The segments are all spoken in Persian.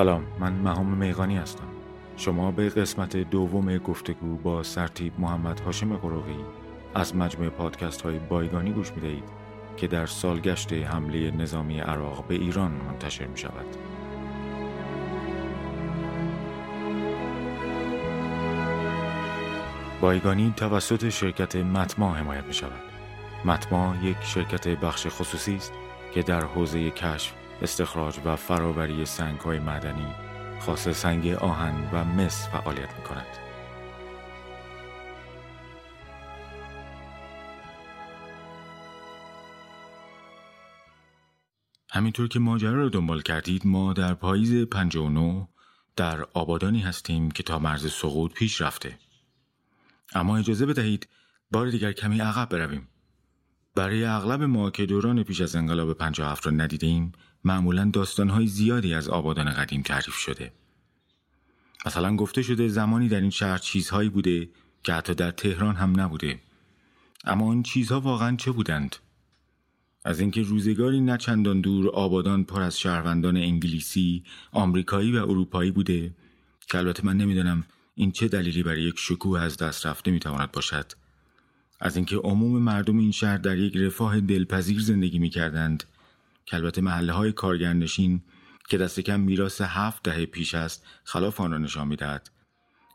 سلام من مهام میغانی هستم شما به قسمت دوم گفتگو با سرتیب محمد هاشم قروقی از مجموع پادکست های بایگانی گوش می که در سالگشت حمله نظامی عراق به ایران منتشر می شود. بایگانی توسط شرکت متما حمایت می شود. متما یک شرکت بخش خصوصی است که در حوزه کشف استخراج و فراوری سنگ های معدنی خاص سنگ آهن و مس فعالیت می کند. همینطور که ماجرا رو دنبال کردید ما در پاییز 59 در آبادانی هستیم که تا مرز سقوط پیش رفته. اما اجازه بدهید بار دیگر کمی عقب برویم. برای اغلب ما که دوران پیش از انقلاب 57 را ندیدیم معمولا داستانهای زیادی از آبادان قدیم تعریف شده. مثلا گفته شده زمانی در این شهر چیزهایی بوده که حتی در تهران هم نبوده. اما آن چیزها واقعا چه بودند؟ از اینکه روزگاری نه چندان دور آبادان پر از شهروندان انگلیسی، آمریکایی و اروپایی بوده که البته من نمی‌دانم این چه دلیلی برای یک شکوه از دست رفته می‌تواند باشد از اینکه عموم مردم این شهر در یک رفاه دلپذیر زندگی می‌کردند که البته محله های کارگرنشین که دست کم میراث هفت دهه پیش است خلاف آن را نشان می‌دهد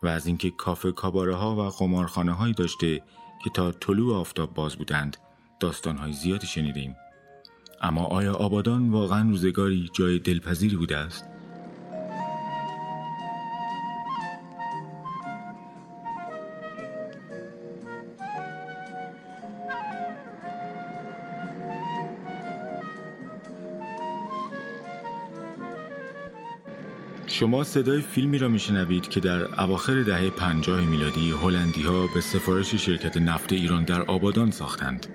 و از اینکه کافه کاباره ها و خمارخانه هایی داشته که تا طلوع آفتاب باز بودند داستان های زیادی شنیدیم اما آیا آبادان واقعا روزگاری جای دلپذیری بوده است؟ شما صدای فیلمی را میشنوید که در اواخر دهه پنجاه میلادی هلندی ها به سفارش شرکت نفت ایران در آبادان ساختند.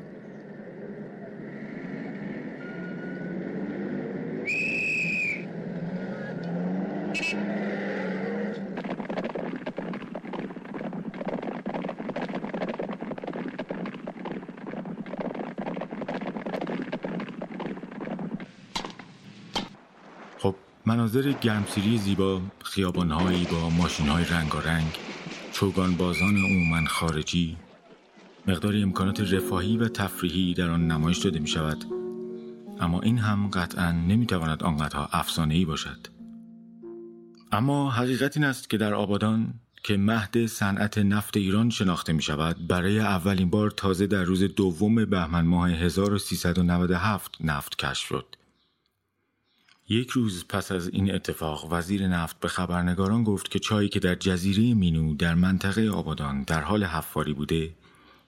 مناظر گرمسیری زیبا خیابانهایی با ماشینهای رنگارنگ چوگان بازان عموما خارجی مقداری امکانات رفاهی و تفریحی در آن نمایش داده می شود اما این هم قطعا نمی تواند آنقدرها افسانه ای باشد. اما حقیقت این است که در آبادان که مهد صنعت نفت ایران شناخته می شود برای اولین بار تازه در روز دوم بهمن ماه 1397 نفت کشف شد. یک روز پس از این اتفاق وزیر نفت به خبرنگاران گفت که چایی که در جزیره مینو در منطقه آبادان در حال حفاری بوده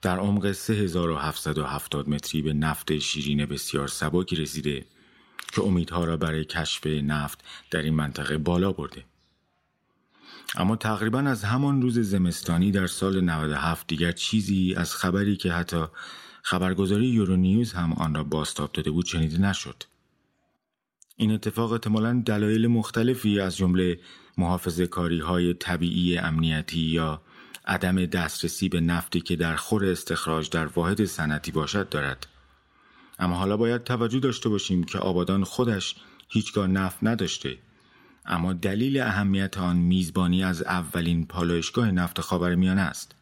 در عمق 3770 متری به نفت شیرین بسیار سباکی رسیده که امیدها را برای کشف نفت در این منطقه بالا برده. اما تقریبا از همان روز زمستانی در سال 97 دیگر چیزی از خبری که حتی خبرگزاری یورونیوز هم آن را باستاب داده بود شنیده نشد. این اتفاق احتمالا دلایل مختلفی از جمله محافظه کاری های طبیعی امنیتی یا عدم دسترسی به نفتی که در خور استخراج در واحد صنعتی باشد دارد. اما حالا باید توجه داشته باشیم که آبادان خودش هیچگاه نفت نداشته. اما دلیل اهمیت آن میزبانی از اولین پالایشگاه نفت خاورمیانه است.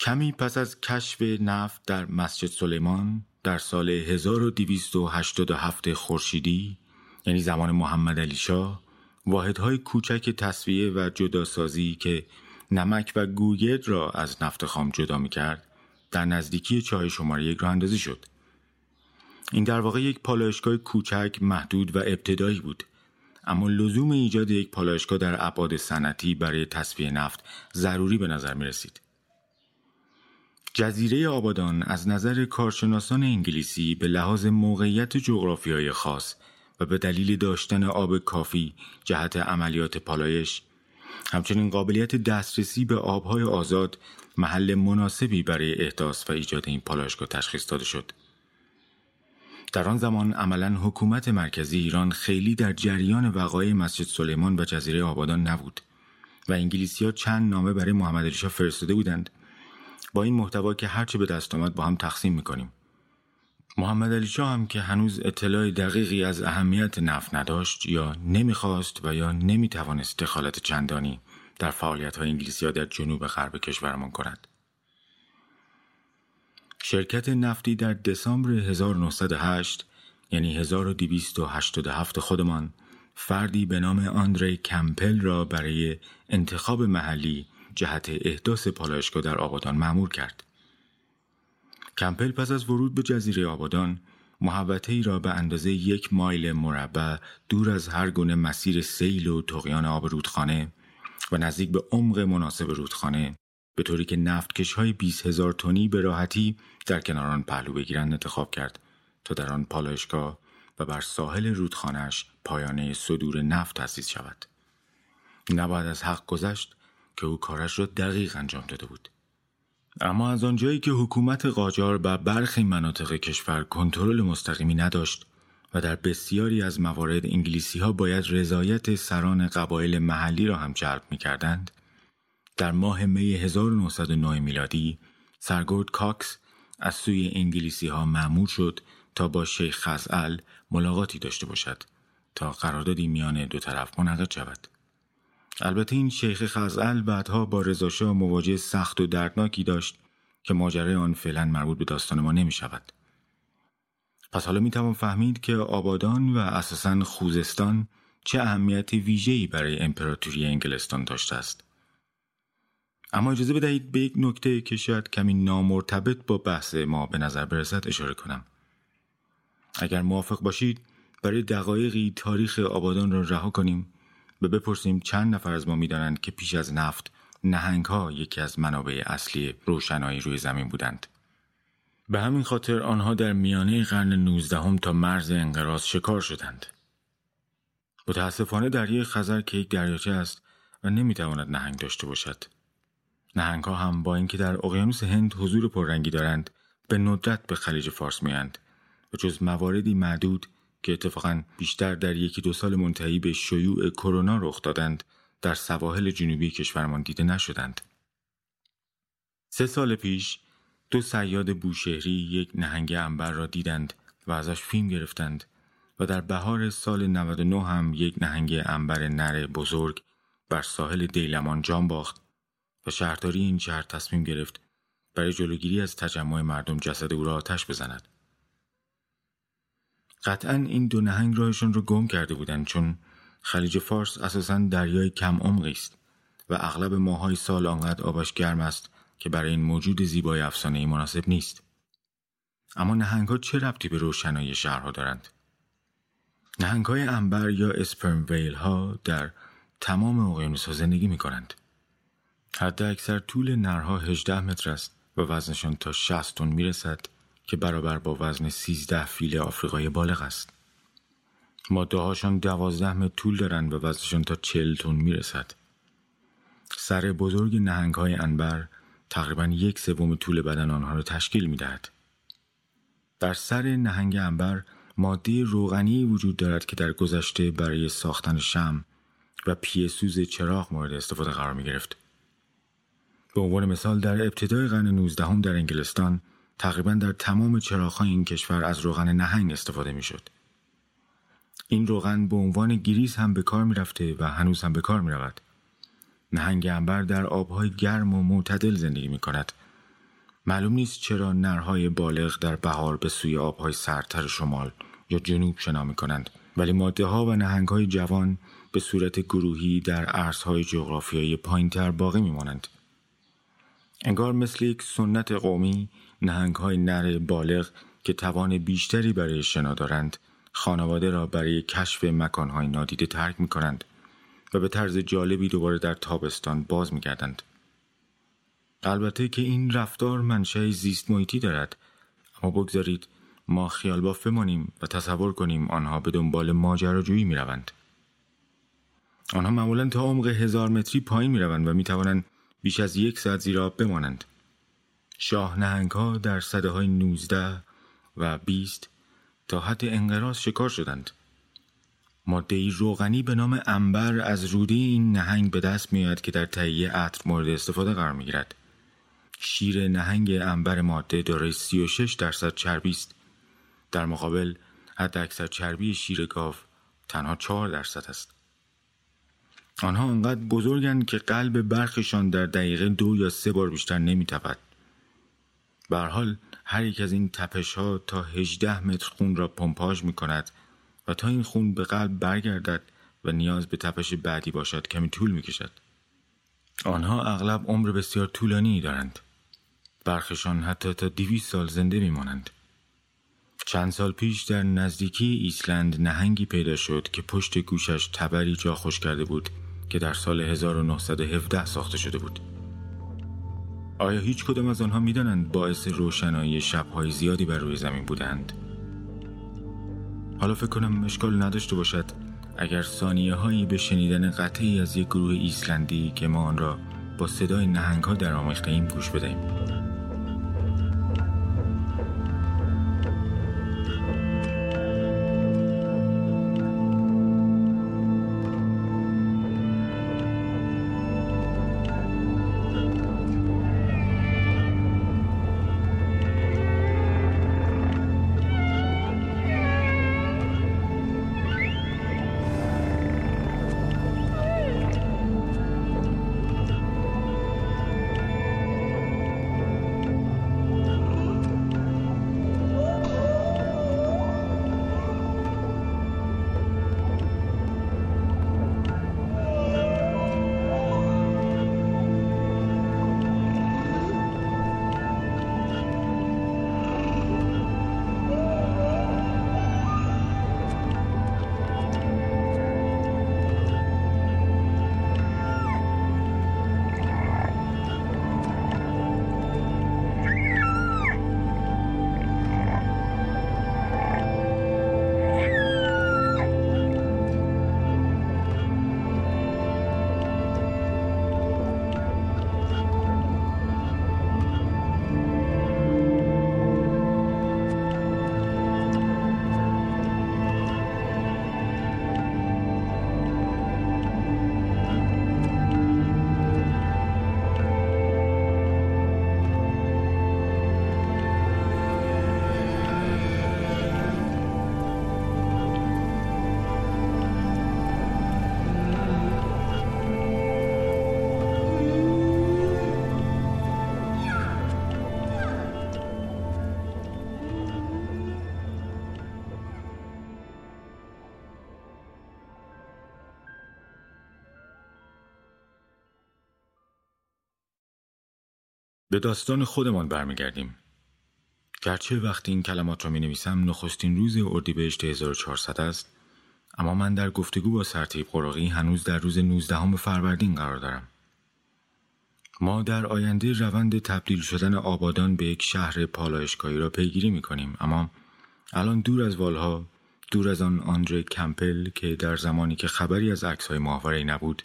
کمی پس از کشف نفت در مسجد سلیمان در سال 1287 خورشیدی یعنی زمان محمد علی شاه واحدهای کوچک تصویه و جداسازی که نمک و گوگرد را از نفت خام جدا می کرد در نزدیکی چای شماره یک شد. این در واقع یک پالایشگاه کوچک محدود و ابتدایی بود اما لزوم ایجاد یک پالایشگاه در ابعاد صنعتی برای تصفیه نفت ضروری به نظر می رسید. جزیره آبادان از نظر کارشناسان انگلیسی به لحاظ موقعیت جغرافیایی خاص و به دلیل داشتن آب کافی جهت عملیات پالایش همچنین قابلیت دسترسی به آبهای آزاد محل مناسبی برای احداث و ایجاد این پالایشگاه تشخیص داده شد. در آن زمان عملا حکومت مرکزی ایران خیلی در جریان وقایع مسجد سلیمان و جزیره آبادان نبود و انگلیسی ها چند نامه برای محمد علی فرستاده بودند با این محتوا که هرچه به دست آمد با هم تقسیم می‌کنیم محمد علی شاه هم که هنوز اطلاع دقیقی از اهمیت نفت نداشت یا نمی‌خواست و یا نمی‌توانست دخالت چندانی در فعالیت های انگلیسی ها در جنوب غرب کشورمان کند. شرکت نفتی در دسامبر 1908 یعنی 1287 خودمان فردی به نام آندری کمپل را برای انتخاب محلی جهت احداث پالایشگاه در آبادان معمور کرد. کمپل پس از ورود به جزیره آبادان محوطه ای را به اندازه یک مایل مربع دور از هر گونه مسیر سیل و تقیان آب رودخانه و نزدیک به عمق مناسب رودخانه به طوری که نفتکش های 20 هزار تنی به راحتی در کنار آن پهلو بگیرند انتخاب کرد تا در آن پالایشگاه و بر ساحل رودخانهش پایانه صدور نفت تأسیس شود. نباید از حق گذشت که او کارش را دقیق انجام داده بود. اما از آنجایی که حکومت قاجار و برخی مناطق کشور کنترل مستقیمی نداشت و در بسیاری از موارد انگلیسی ها باید رضایت سران قبایل محلی را هم جلب می کردند، در ماه می 1909 میلادی سرگرد کاکس از سوی انگلیسی ها معمور شد تا با شیخ خزعل ملاقاتی داشته باشد تا قراردادی میان دو طرف منعقد شود. البته این شیخ خزعل بعدها با رضاشاه مواجه سخت و دردناکی داشت که ماجرای آن فعلا مربوط به داستان ما نمی شود. پس حالا می توان فهمید که آبادان و اساسا خوزستان چه اهمیت ویژه‌ای برای امپراتوری انگلستان داشته است. اما اجازه بدهید به یک نکته که شاید کمی نامرتبط با بحث ما به نظر برسد اشاره کنم. اگر موافق باشید برای دقایقی تاریخ آبادان را رها کنیم و بپرسیم چند نفر از ما می‌دانند که پیش از نفت نهنگ ها یکی از منابع اصلی روشنایی روی زمین بودند. به همین خاطر آنها در میانه قرن نوزدهم تا مرز انقراض شکار شدند. متاسفانه دریای خزر که یک دریاچه است و نمی‌تواند نهنگ داشته باشد. نهنگ ها هم با اینکه در اقیانوس هند حضور پررنگی دارند به ندرت به خلیج فارس میاند و جز مواردی معدود که اتفاقا بیشتر در یکی دو سال منتهی به شیوع کرونا رخ دادند در سواحل جنوبی کشورمان دیده نشدند. سه سال پیش دو سیاد بوشهری یک نهنگ انبر را دیدند و ازش فیلم گرفتند و در بهار سال 99 هم یک نهنگ انبر نر بزرگ بر ساحل دیلمان جان باخت و شهرداری این شهر تصمیم گرفت برای جلوگیری از تجمع مردم جسد او را آتش بزند. قطعا این دو نهنگ راهشون رو گم کرده بودند چون خلیج فارس اساسا دریای کم عمقی است و اغلب ماهای سال آنقدر آبش گرم است که برای این موجود زیبای افسانه مناسب نیست. اما نهنگ ها چه ربطی به روشنایی شهرها دارند؟ نهنگ های انبر یا اسپرم ویل ها در تمام اقیانوس ها زندگی می کنند. حتی اکثر طول نرها 18 متر است و وزنشان تا 60 تن می رسد که برابر با وزن 13 فیل آفریقای بالغ است. ماده هاشان 12 متر طول دارند و وزنشان تا 40 تن می رسد. سر بزرگ نهنگ های انبر تقریبا یک سوم طول بدن آنها را تشکیل می دهد. در سر نهنگ انبر ماده روغنی وجود دارد که در گذشته برای ساختن شم و پیسوز چراغ مورد استفاده قرار می گرفت. به عنوان مثال در ابتدای قرن 19 در انگلستان تقریبا در تمام چراغهای این کشور از روغن نهنگ استفاده می شد. این روغن به عنوان گریز هم به کار می رفته و هنوز هم به کار می رود. نهنگ انبر در آبهای گرم و معتدل زندگی می کند. معلوم نیست چرا نرهای بالغ در بهار به سوی آبهای سردتر شمال یا جنوب شنا می کنند ولی ماده ها و نهنگ های جوان به صورت گروهی در عرصهای جغرافیایی پایینتر باقی می مانند. انگار مثل یک سنت قومی نهنگ های نر بالغ که توان بیشتری برای شنا دارند خانواده را برای کشف مکانهای نادیده ترک می کنند و به طرز جالبی دوباره در تابستان باز می گردند. البته که این رفتار منشه زیست محیطی دارد اما بگذارید ما خیال بافه مانیم و تصور کنیم آنها به دنبال ماجراجویی می روند. آنها معمولا تا عمق هزار متری پایین می روند و می توانند بیش از یک ساعت زیر آب بمانند. شاه ها در صده های 19 و 20 تا حد انقراض شکار شدند. ماده روغنی به نام انبر از رودی این نهنگ به دست میآید که در تهیه عطر مورد استفاده قرار می گیرد. شیر نهنگ انبر ماده دارای 36 درصد چربی است در مقابل حد اکثر چربی شیر گاو تنها چهار درصد است آنها انقدر بزرگند که قلب برخشان در دقیقه دو یا سه بار بیشتر نمیتپد به حال هر یک از این تپش ها تا 18 متر خون را پمپاژ می کند و تا این خون به قلب برگردد و نیاز به تپش بعدی باشد کمی طول می کشد. آنها اغلب عمر بسیار طولانی دارند. برخشان حتی تا دیویس سال زنده می مانند. چند سال پیش در نزدیکی ایسلند نهنگی پیدا شد که پشت گوشش تبری جا خوش کرده بود که در سال 1917 ساخته شده بود. آیا هیچ کدام از آنها می‌دانند باعث روشنایی شبهای زیادی بر روی زمین بودند؟ حالا فکر کنم اشکال نداشته باشد اگر ثانیه هایی به شنیدن قطعی از یک گروه ایسلندی که ما آن را با صدای نهنگ ها در آمیخته ایم گوش بدهیم. به داستان خودمان برمیگردیم. گرچه وقتی این کلمات را می نویسم نخستین روز اردیبهشت 1400 است اما من در گفتگو با سرتیب قراقی هنوز در روز 19 فروردین قرار دارم. ما در آینده روند تبدیل شدن آبادان به یک شهر پالایشگاهی را پیگیری می کنیم اما الان دور از والها دور از آن آندره کمپل که در زمانی که خبری از عکس های ماهواره نبود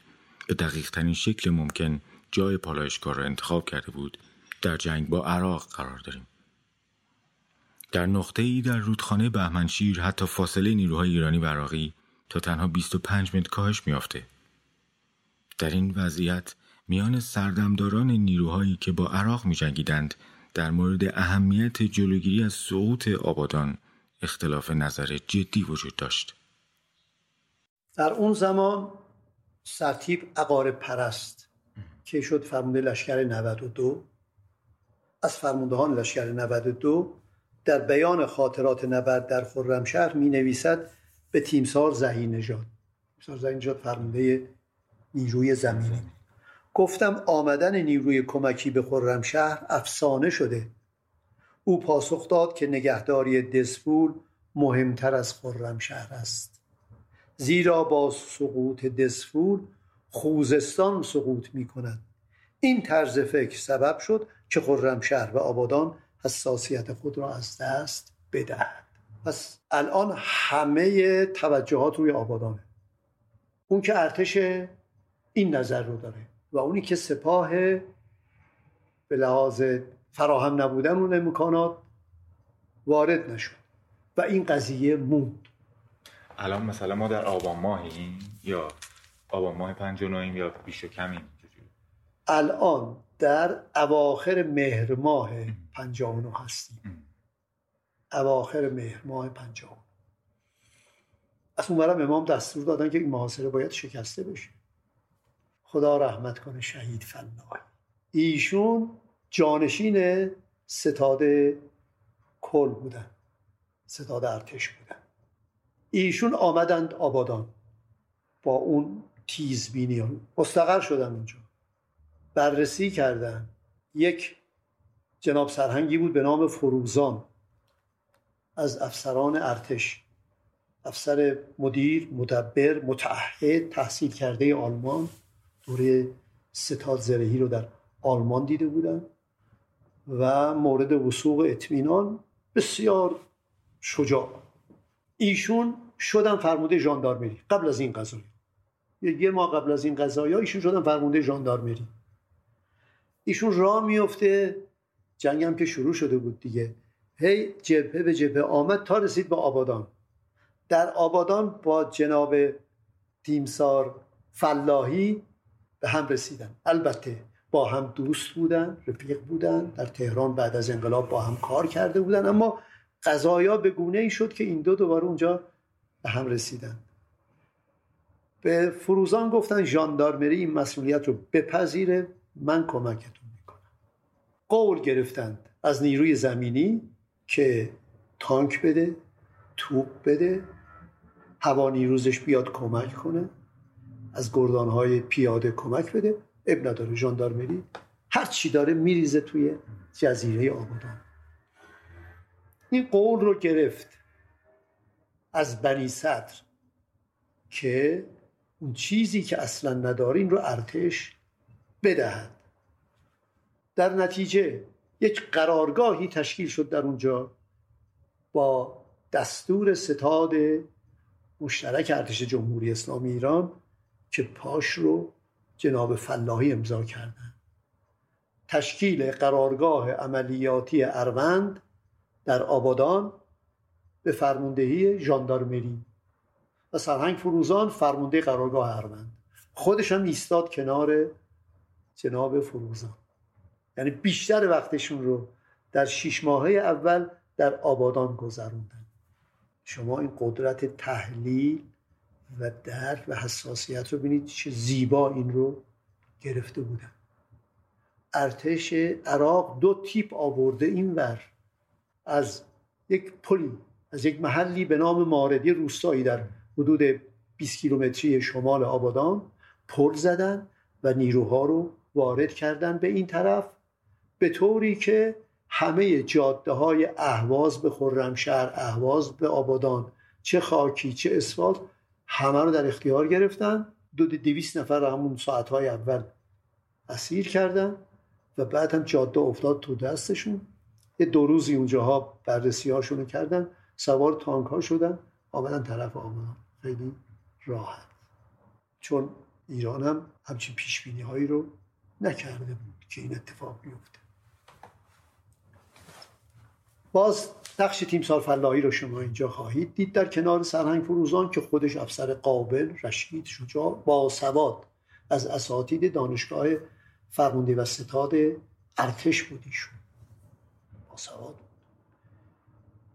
به دقیق ترین شکل ممکن جای پالایشگاه را انتخاب کرده بود در جنگ با عراق قرار داریم. در نقطه ای در رودخانه بهمنشیر حتی فاصله نیروهای ایرانی و عراقی تا تنها 25 متر کاهش میافته. در این وضعیت میان سردمداران نیروهایی که با عراق می جنگیدند در مورد اهمیت جلوگیری از سقوط آبادان اختلاف نظر جدی وجود داشت. در اون زمان سرتیب عقارب پرست که شد فرمانده لشکر 92 از فرماندهان لشکر 92 در بیان خاطرات نبرد در خرمشهر می نویسد به تیمسار زهی نژاد. تیمسار زهی نژاد فرمانده نیروی زمینی گفتم آمدن نیروی کمکی به خرمشهر افسانه شده. او پاسخ داد که نگهداری دسپول مهمتر از خرمشهر است. زیرا با سقوط دسپول خوزستان سقوط می کند این طرز فکر سبب شد که خرمشهر و آبادان حساسیت خود را از دست بدهد. پس الان همه توجهات روی آبادانه. اون که ارتش این نظر رو داره و اونی که سپاه به لحاظ فراهم نبودن اون امکانات وارد نشد و این قضیه موند. الان مثلا ما در آبان ماهیم یا آبان ماه پنج یا بیش و کمیم؟ الان در اواخر مهر ماه 59 هستیم. اواخر مهر ماه پنجاه از اونورم امام دستور دادن که این محاصره باید شکسته بشه. خدا رحمت کنه شهید فلاح ایشون جانشین ستاد کل بودن. ستاد ارتش بودن. ایشون آمدند آبادان. با اون تیزبینی مستقر شدن اونجا. بررسی کردن. یک جناب سرهنگی بود به نام فروزان از افسران ارتش. افسر مدیر مدبر متعهد تحصیل کرده آلمان. دوره ستاد زرهی رو در آلمان دیده بودن. و مورد وسوق اطمینان بسیار شجاع. ایشون شدن فرموده ژاندارمری قبل از این قضایی. یه ماه قبل از این قضایی ایشون شدن فرموده ژاندارمری. ایشون راه میفته جنگ هم که شروع شده بود دیگه. هی جبهه به جبهه آمد تا رسید به آبادان. در آبادان با جناب تیمسار فلاحی به هم رسیدن. البته با هم دوست بودن رفیق بودن. در تهران بعد از انقلاب با هم کار کرده بودن. اما قضایا به گونه ای شد که این دو دوباره اونجا به هم رسیدن. به فروزان گفتن ژاندارمری این مسئولیت رو بپذیره. من کمکتون می‌کنم. قول گرفتند از نیروی زمینی که تانک بده توپ بده هوا نیروزش بیاد کمک کنه از گردانهای پیاده کمک بده. اب نداره ژاندارمری هر چی داره میریزه توی جزیره آبادان. این قول رو گرفت از بنی صدر که اون چیزی که اصلا نداره این رو ارتش بدهد. در نتیجه یک قرارگاهی تشکیل شد در اونجا با دستور ستاد مشترک ارتش جمهوری اسلامی ایران که پاش رو جناب فلاحی امضا کردن تشکیل قرارگاه عملیاتی اروند در آبادان به فرماندهی ژاندارمری و سرهنگ فروزان فرمانده قرارگاه اروند. خودش هم ایستاد کنار جناب فروزان. یعنی بیشتر وقتشون رو در شیش ماهه اول در آبادان گذروندن. شما این قدرت تحلیل و درک و حساسیت رو ببینید چه زیبا این رو گرفته بودن. ارتش عراق دو تیپ آورده این ور از یک پلی از یک محلی به نام ماردی روستایی در حدود 20 کیلومتری شمال آبادان پل زدن و نیروها رو وارد کردن به این طرف به طوری که همه جاده های اهواز به خرمشهر اهواز به آبادان چه خاکی چه اسفالت همه رو در اختیار گرفتن. دو دویست نفر همون ساعتهای اول اسیر کردن و بعد هم جاده افتاد تو دستشون. یه دو روزی اونجاها بررسی هاشونو کردن سوار تانک ها شدن آمدن طرف آبادان خیلی راحت. چون ایران هم همچین پیش هایی رو نکرده بود که این اتفاق بیفته. باز نقش تیمسار فلاحی رو شما اینجا خواهید دید. در کنار سرهنگ فروزان که خودش افسر قابل رشید شجاع با سواد از اساتید دانشگاه فرمانده و ستاد ارتش بودیشون با سواد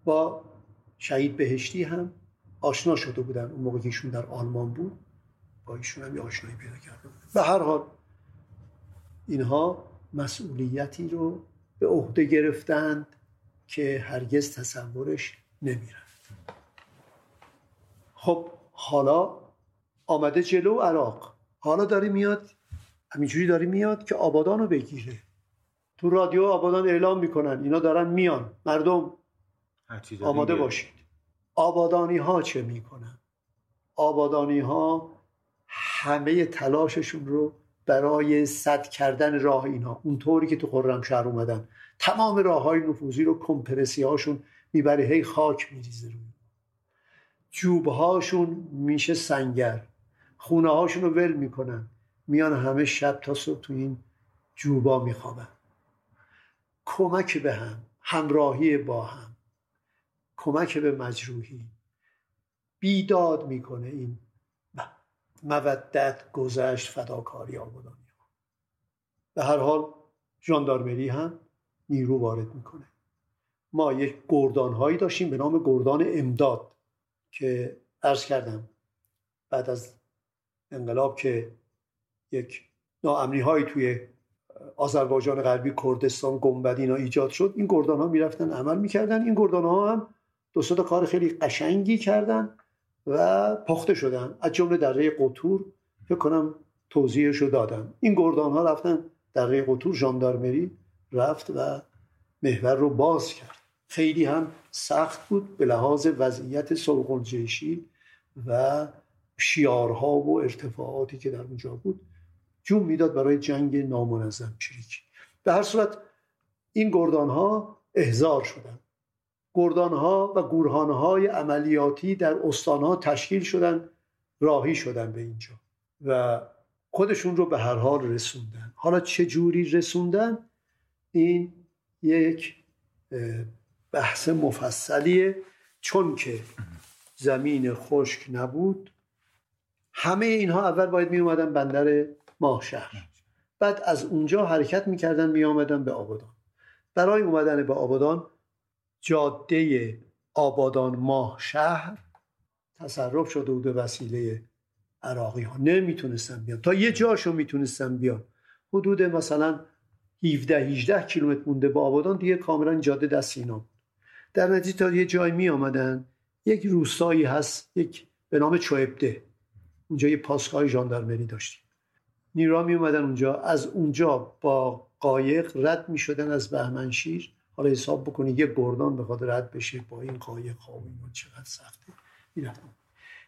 با شهید بهشتی هم آشنا شده بودن. اون موقع که ایشون در آلمان بود با ایشون هم یه آشنایی پیدا کرده بود. به هر حال اینها مسئولیتی رو به عهده گرفتند که هرگز تصورش نمی‌رفت خب حالا آمده جلو عراق. حالا داره میاد همینجوری داره میاد که آبادان رو بگیره. تو رادیو آبادان اعلام می‌کنن اینا دارن میان. مردم آماده باشید. آبادانی ها چه می‌کنن؟ آبادانی ها همه تلاششون رو برای صد کردن راه اینها اونطوری که تو شهر اومدن. تمام راه های نفوذی رو کمپرسی هاشون می‌بره هی خاک میریزه روی جوب هاشون میشه سنگر. خونه هاشون رو ول می‌کنن. میان همه شب تا صبح تو این جوبا میخوابن. کمک به هم. همراهی با هم. کمک به مجروحی. بیداد می‌کنه این مودت گذشت فداکاری آبادانی به هر حال ژاندارمری هم نیرو وارد می‌کنه. ما یک گردان هایی داشتیم به نام گردان امداد که عرض کردم بعد از انقلاب که یک ناامنی هایی توی آذربایجان غربی کردستان گنبد اینا ایجاد شد. این گردان ها می‌رفتن عمل می‌کردن. این گردان ها هم دو کار خیلی قشنگی کردن. و پخته شدن. از جمله دره قطور فکر کنم توضیحش رو دادم. این گردان ها رفتن دره قطور ژاندارمری رفت و محور رو باز کرد. خیلی هم سخت بود به لحاظ وضعیت سرقنجشی و شیارها و ارتفاعاتی که در اونجا بود. جون می‌داد برای جنگ نامنظم چریکی به هر صورت این گردان ها احضار شدن. گردان ها و گورهان های عملیاتی در استان ها تشکیل شدن راهی شدن به اینجا و خودشون رو به هر حال رسوندن. حالا چه جوری رسوندن؟ این یک بحث مفصلیه چون که زمین خشک نبود. همه اینها اول باید می اومدن بندر ماهشهر بعد از اونجا حرکت می‌کردن می آمدن به آبادان. برای اومدن به آبادان جاده آبادان ماه شهر تصرف شده بود وسیله عراقی ها نمی‌تونستن بیان تا یه جاشو می‌تونستن بیان حدود مثلا 17 18 کیلومتر مونده با آبادان دیگه کاملا جاده دست سینا در نتیجه تا یه جای می آمدن یک روستایی هست یک به نام چوبده اونجا یه پاسگاه ژاندارمری داشتیم. نیرا می اومدن اونجا. از اونجا با قایق رد می شدن از بهمنشیر. حالا حساب بکنید یه گردان بخواد رد بشه با این قایق ها و چقدر سخته. می‌رفتن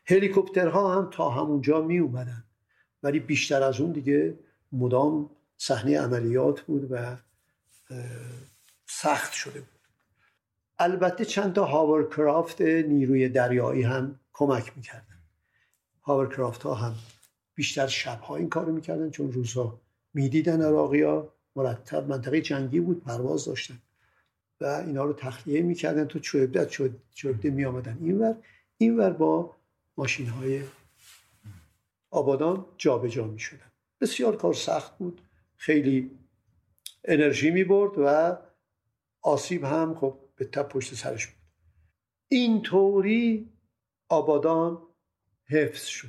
هلیکوپترها هم تا همونجا می اومدن. ولی بیشتر از اون دیگه مدام صحنه عملیات بود و سخت شده بود. البته چند تا هاورکرافت نیروی دریایی هم کمک می‌کردن. هاورکرافت ها هم بیشتر شبها این کارو می‌کردن چون روزها می‌دیدن عراقی ها مرتب منطقه جنگی بود پرواز داشتن. و اینا رو تخلیه می‌کردن تو چوبده چوبده می آمدن اینور اینور با ماشین های آبادان جابجا جا می شدن بسیار کار سخت بود. خیلی انرژی می برد و آسیب هم خب به تب پشت سرش بود. اینطوری آبادان حفظ شد.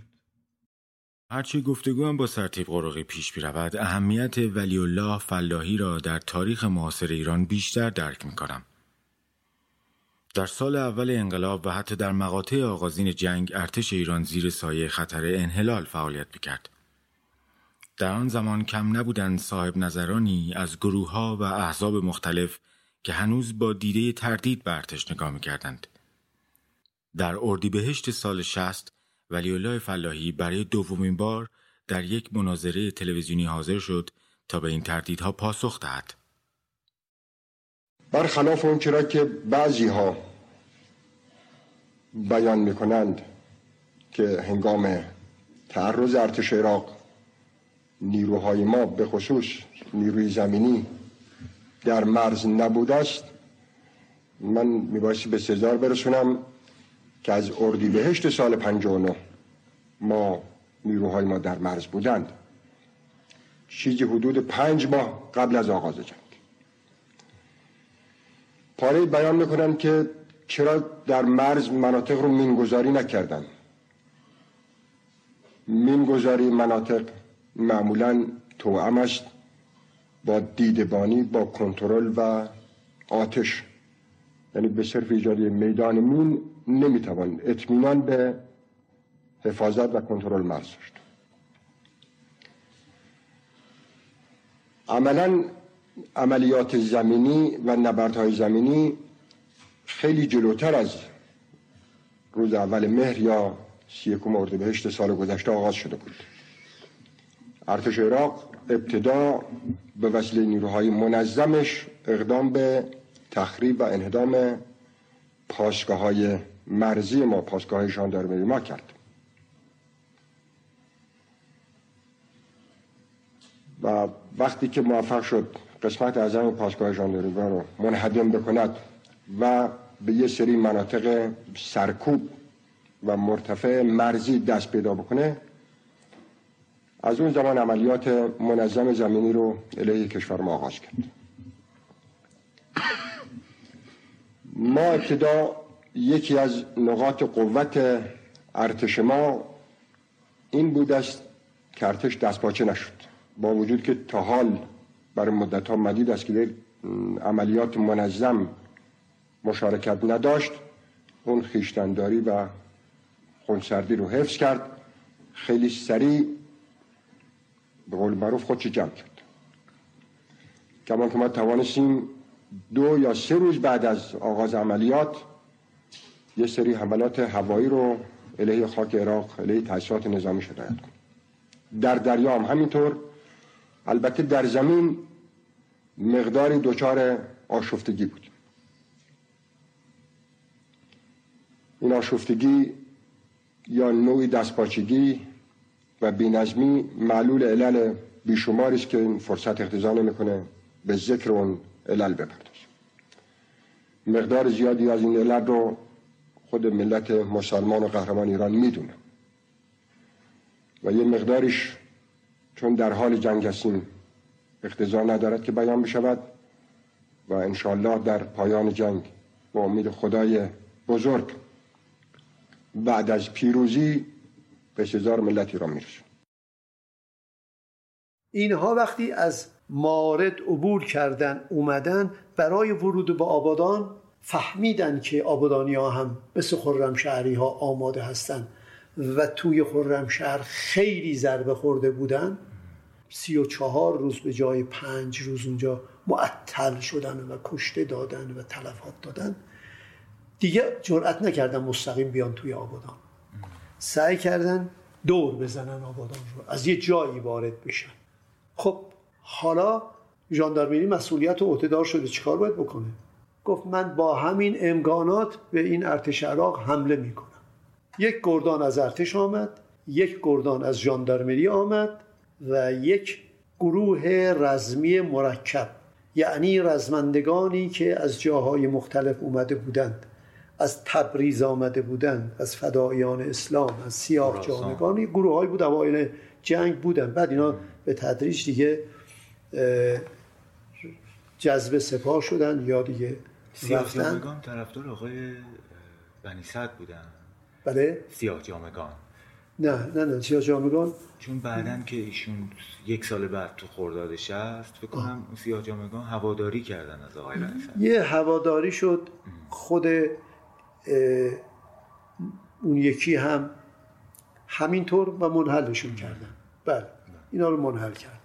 هرچی گفتگو هم با سرتیب قرقی پیش برود اهمیت ولی الله فلاحی را در تاریخ معاصر ایران بیشتر درک می کنم. در سال اول انقلاب و حتی در مقاطع آغازین جنگ ارتش ایران زیر سایه خطر انحلال فعالیت می‌کرد. در آن زمان کم نبودند صاحب نظرانی از گروه ها و احزاب مختلف که هنوز با دیده تردید به ارتش نگاه می‌کردند. در اردیبهشت سال شست ولی الله فلاحی برای دومین بار در یک مناظره تلویزیونی حاضر شد تا به این تردیدها پاسخ دهد. برخلاف اون چرا که بعضی ها بیان می کنند که هنگام تعرض ارتش عراق نیروهای ما به خصوص نیروی زمینی در مرز نبوده است من میبایستی به سزار برسونم که از بهشت سال 59 ما نیروهای ما در مرز بودند. چیزی حدود پنج ماه قبل از آغاز جنگ. پاره بیان می‌کنن که چرا در مرز مناطق رو مینگذاری نکردن. مینگذاری مناطق معمولا توأم است با دیدبانی با کنترل و آتش. یعنی به صرف ایجاد میدان مین نمی‌توان اطمینان به حفاظت و کنترل مرز داشت. عملا عملیات زمینی و نبردهای زمینی خیلی جلوتر از روز اول مهر یا سی یکم اردیبهشت سال گذشته آغاز شده بود. ارتش عراق ابتدا به وسیله نیروهای منظمش اقدام به تخریب و انهدام پاسگاه های مرزی ما پاسگاه های ژاندارمری ما کرد و وقتی که موفق شد قسمت اعظم پاسگاه ژاندارمری رو منهدم بکند و به یه سری مناطق سرکوب و مرتفع مرزی دست پیدا بکنه از اون زمان عملیات منظم زمینی رو علیه کشور ما آغاز کرد. ما ابتدا یکی از نقاط قوت ارتش ما این بود است که ارتش دستپاچه نشد. با وجود که تا حال برای مدت ها مدید است که در عملیات منظم مشارکت نداشت اون خیشتنداری و خونسردی رو حفظ کرد. خیلی سریع به قول معروف خودش جمع کرد. کمان که ما توانستیم دو یا سه روز بعد از آغاز عملیات یه سری حملات هوایی رو علیه خاک عراق علیه تحصیلات نظامی شدایت کنیم در دریا هم همینطور. البته در زمین مقداری دچار آشفتگی بود. این آشفتگی یا نوعی دستپاچگی و بینظمی معلول علل بیشماری است که این فرصت اقتضا نمی‌کنه. به ذکر اون علل بپردازیم. مقدار زیادی از این علل رو خود ملت مسلمان و قهرمان ایران می‌دونه. و یه مقدارش چون در حال جنگ هستیم اقتضا ندارد که بیان بشود و انشاءالله در پایان جنگ با امید خدای بزرگ بعد از پیروزی به سزار ملت ایران می‌رسه اینها وقتی از مارد عبور کردن اومدن برای ورود به آبادان فهمیدن که آبادانی ها هم مثل خرمشهری ها آماده هستند و توی خرمشهر خیلی ضربه خورده بودن سی و چهار روز به جای پنج روز اونجا معطل شدن و کشته دادن و تلفات دادن. دیگه جرأت نکردن مستقیم بیان توی آبادان. سعی کردن دور بزنن آبادان رو از یه جایی وارد بشن. خب حالا ژاندارمری مسئولیت و عهدهدار شده چیکار باید بکنه؟ گفت من با همین امکانات به این ارتش عراق حمله می‌کنم. یک گردان از ارتش آمد یک گردان از ژاندارمری آمد و یک گروه رزمی مرکب یعنی رزمندگانی که از جاهای مختلف اومده بودند از تبریز آمده بودند از فدایان اسلام از سیاه جامگان گروه های بود اوایل جنگ بودن بعد اینا به تدریج دیگه جذب سپاه شدن یا دیگه سیاه جامگان طرفدار آقای بنی بودن. بله. سیاه جامگان نه نه نه سیاه جامگان چون بعدن که ایشون یک سال بعد تو خوردادش هست فکر کنم سیاه جامگان هواداری کردن از آقای بنی یه هواداری شد خود اون یکی هم همینطور و منحلشون کردن. بله اینا رو منحل کردن.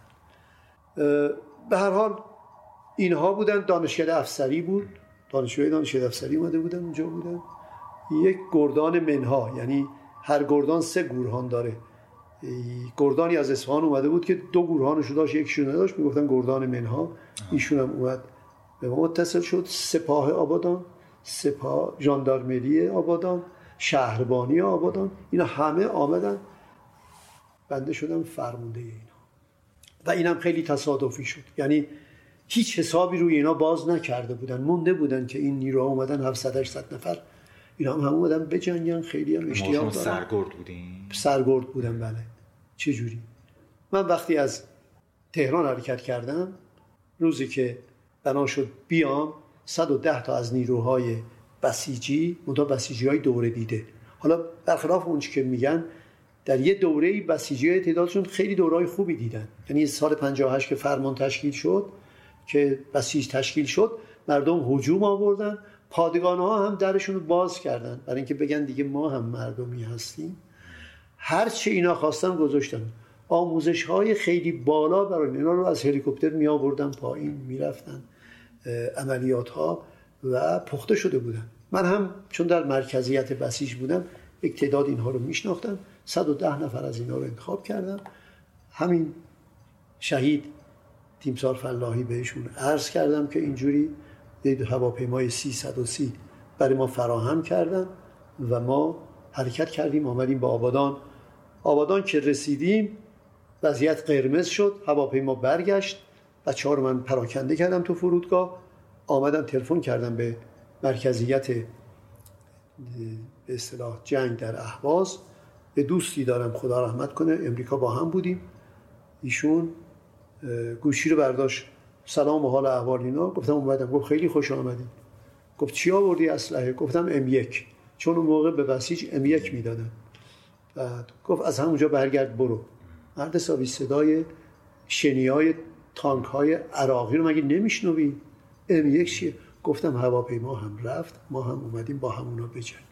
به هر حال اینها بودن دانشکده افسری بود. دانشجوی دانشکده افسری اومده بودن اونجا بودن. یک گردان منها یعنی هر گردان سه گورهان داره. گردانی از اصفهان اومده بود که دو گورهانش داشت یکیشون نداشت. می‌گفتن گردان منها. ایشون هم اومد به ما متصل شد. سپاه آبادان سپاه ژاندارمری آبادان شهربانی آبادان اینا همه آمدن. بنده شدم فرمونده اینا. و اینم خیلی تصادفی شد. یعنی هیچ حسابی روی اینا باز نکرده بودن. مونده بودن که این نیروها اومدن 700 800 نفر. اینا هم, هم اومدن بجنگن خیلی هم اشتیاق دارن. سرگرد بودین؟ سرگرد بودن بله. چه جوری من وقتی از تهران حرکت کردم روزی که بنا شد بیام 110 تا از نیروهای بسیجی منتها بسیجی های دوره دیده. حالا برخلاف اون که میگن در یه دوره بسیجی های تعدادشون خیلی دوره خوبی دیدن. یعنی سال 58 که فرمان تشکیل شد که بسیج تشکیل شد مردم هجوم آوردن. پادگان ها هم درشون رو باز کردن. برای اینکه بگن دیگه ما هم مردمی هستیم. هر چه اینا خواستن گذاشتن. آموزش های خیلی بالا برای اینا رو از هلیکوپتر می آوردن پایین می‌رفتن عملیات ها و پخته شده بودن. من هم چون در مرکزیت بسیج بودم یک تعداد اینها رو میشناختم. 110 نفر از اینها رو انتخاب کردم. همین شهید تیمسار فلاحی بهشون عرض کردم که اینجوری هواپیمای 330 برای ما فراهم کردن و ما حرکت کردیم آمدیم به آبادان. آبادان که رسیدیم وضعیت قرمز شد هواپیما برگشت بچه ها رو من پراکنده کردم تو فرودگاه. آمدم تلفن کردم به مرکزیت به اصطلاح جنگ در اهواز. به دوستی دارم خدا رحمت کنه امریکا با هم بودیم. ایشون گوشی رو برداشت. سلام و حال احوال اینا. گفتم اومدم. گفت خیلی خوش آمدید گفت چی آوردی اسلحه؟ گفتم ام یک. چون اون موقع به بسیج ام یک می‌دادن. بعد گفت از همونجا برگرد برو. مرد حسابی صدای شنی های تانک های عراقی رو مگه نمیشنوی؟ ام یک چیه؟ گفتم هواپیما هم رفت. ما هم اومدیم با همونا بجنگیم.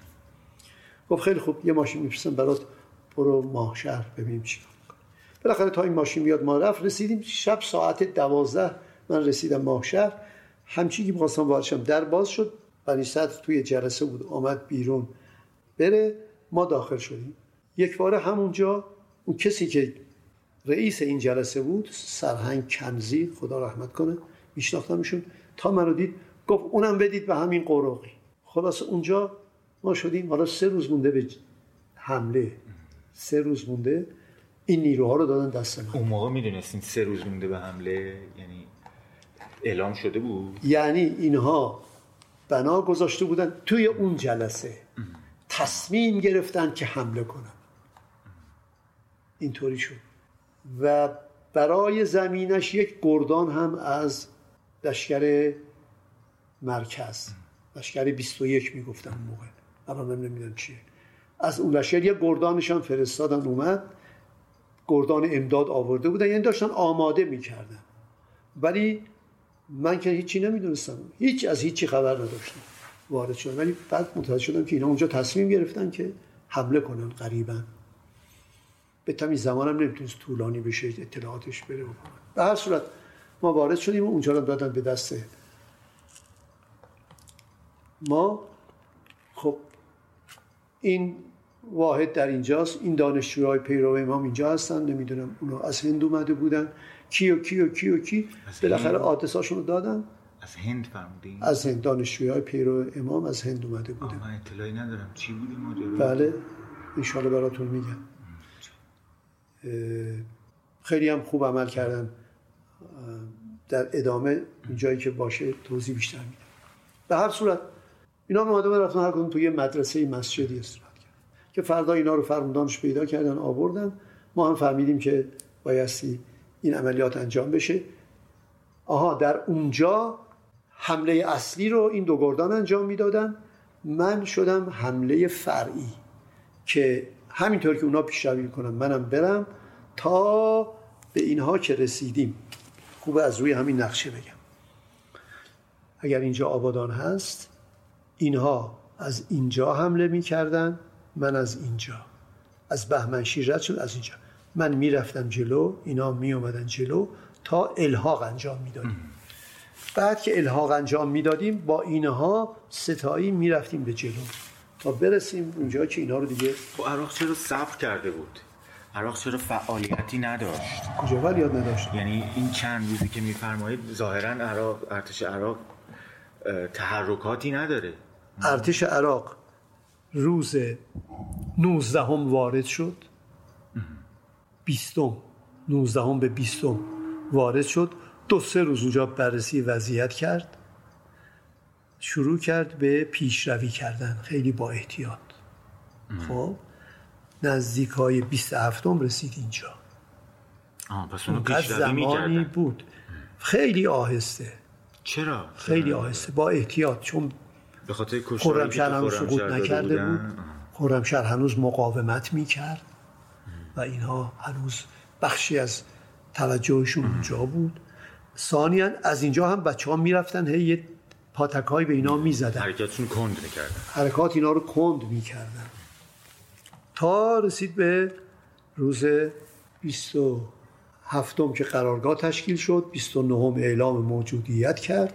گفت خیلی خوب. یه ماشین میفرستم برات. برو ماه شهر ببینیم چی بالاخره تا این ماشین میاد ما رفت رسیدیم شب ساعت دوازده من رسیدم ماه شهر همچی که می‌خواستم وارشم در باز شد بنی توی جلسه بود آمد بیرون. بره ما داخل شدیم. یک بار همونجا اون کسی که رئیس این جلسه بود سرهنگ کنزی خدا رحمت کنه میشناختمشون. تا منو دید گفت اونم بدید به همین قروقی خلاص اونجا ما شدیم. حالا سه روز مونده به حمله. سه روز مونده. این نیروها رو دادن دست من. اون موقع می‌دونستین سه روز مونده به حمله یعنی اعلام شده بود؟ یعنی اینها بنا گذاشته بودن توی اون جلسه. تصمیم گرفتن که حمله کنن. اینطوری شد. و برای زمینش یک گردان هم از لشکر مرکز. لشکر 21 می‌گفتن اون موقع. الان من نمی‌دونم چیه. از اون لشکر یه گردانش هم فرستادن اومد. گردان امداد آورده بودن. یعنی داشتن آماده می‌کردن. ولی من که هیچی نمی‌دونستم. هیچ از هیچی خبر نداشتم. وارد شدم. ولی بعد متوجه شدم که اینا اونجا تصمیم گرفتن که حمله کنن قریبا. به تمی زمانم نمی‌تونست طولانی بشه اطلاعاتش بره. به هر صورت ما وارد شدیم و اونجا رو دادن به دست. ما خب این واحد در اینجاست. این دانشجوهای پیرو امام اینجا هستن. نمی‌دونم اونا از هند اومده بودن. کی و کی و کی؟ و کی بالاخره آدرساشون رو دادن. از هند فرمودین؟ از هند. دانشجوهای پیرو امام از هند اومده بودن. من اطلاعی ندارم. چی بودی ماجرا؟ بله. انشالله براتون میگم. خیلی هم خوب عمل کردن. در ادامه جایی که باشه توضیح بیشتر میدم. به هر صورت اینا اومده رفتن هر کدوم توی مدرسه مسجدی کرد که فردا اینا رو فرماندانش پیدا کردن آوردن. ما هم فهمیدیم که بایستی این عملیات انجام بشه. آها در اونجا حمله اصلی رو این دو گردان انجام می‌دادن. من شدم حمله فرعی که همینطور که اونا پیشروی کنم منم برم تا به اینها که رسیدیم. خوب از روی همین نقشه بگم. اگر اینجا آبادان هست اینها از اینجا حمله می‌کردن. من از اینجا. از بهمنشیر رد شد از اینجا. من می‌رفتم جلو اینا می اومدن جلو تا الحاق انجام می‌دادیم. بعد که الحاق انجام می‌دادیم با اینها ستایی می‌رفتیم به جلو. تا برسیم اونجا که اینا رو دیگه خب عراق چرا صبر کرده بود؟ عراق چرا فعالیتی نداشت؟ کجا فعالیت نداشت؟ یعنی این چند روزی که میفرمایید ظاهرا عراق ارتش عراق تحرکاتی نداره. ارتش عراق روز 19 هم وارد شد. بیستم. 19 هم به بیستم وارد شد. دو سه روز اونجا بررسی وضعیت کرد. شروع کرد به پیشروی کردن. خیلی با احتیاط. خب. نزدیک های 27 رسید اینجا. آه پس اونو زمانی بود. خیلی آهسته. چرا؟ خیلی آهسته. با احتیاط. چون به خاطر خرمشهر هنوز سقوط نکرده بود. خرمشهر هنوز مقاومت می‌کرد و اینها هنوز بخشی از توجهشون اونجا بود. ثانیا از اینجا هم بچه ها می‌رفتن هی یه پاتک های به اینا می‌زدن. حرکاتشون کند می‌کردن. حرکات اینا رو کند می‌کردن. تا رسید به روز 27 که قرارگاه تشکیل شد 29 اعلام موجودیت کرد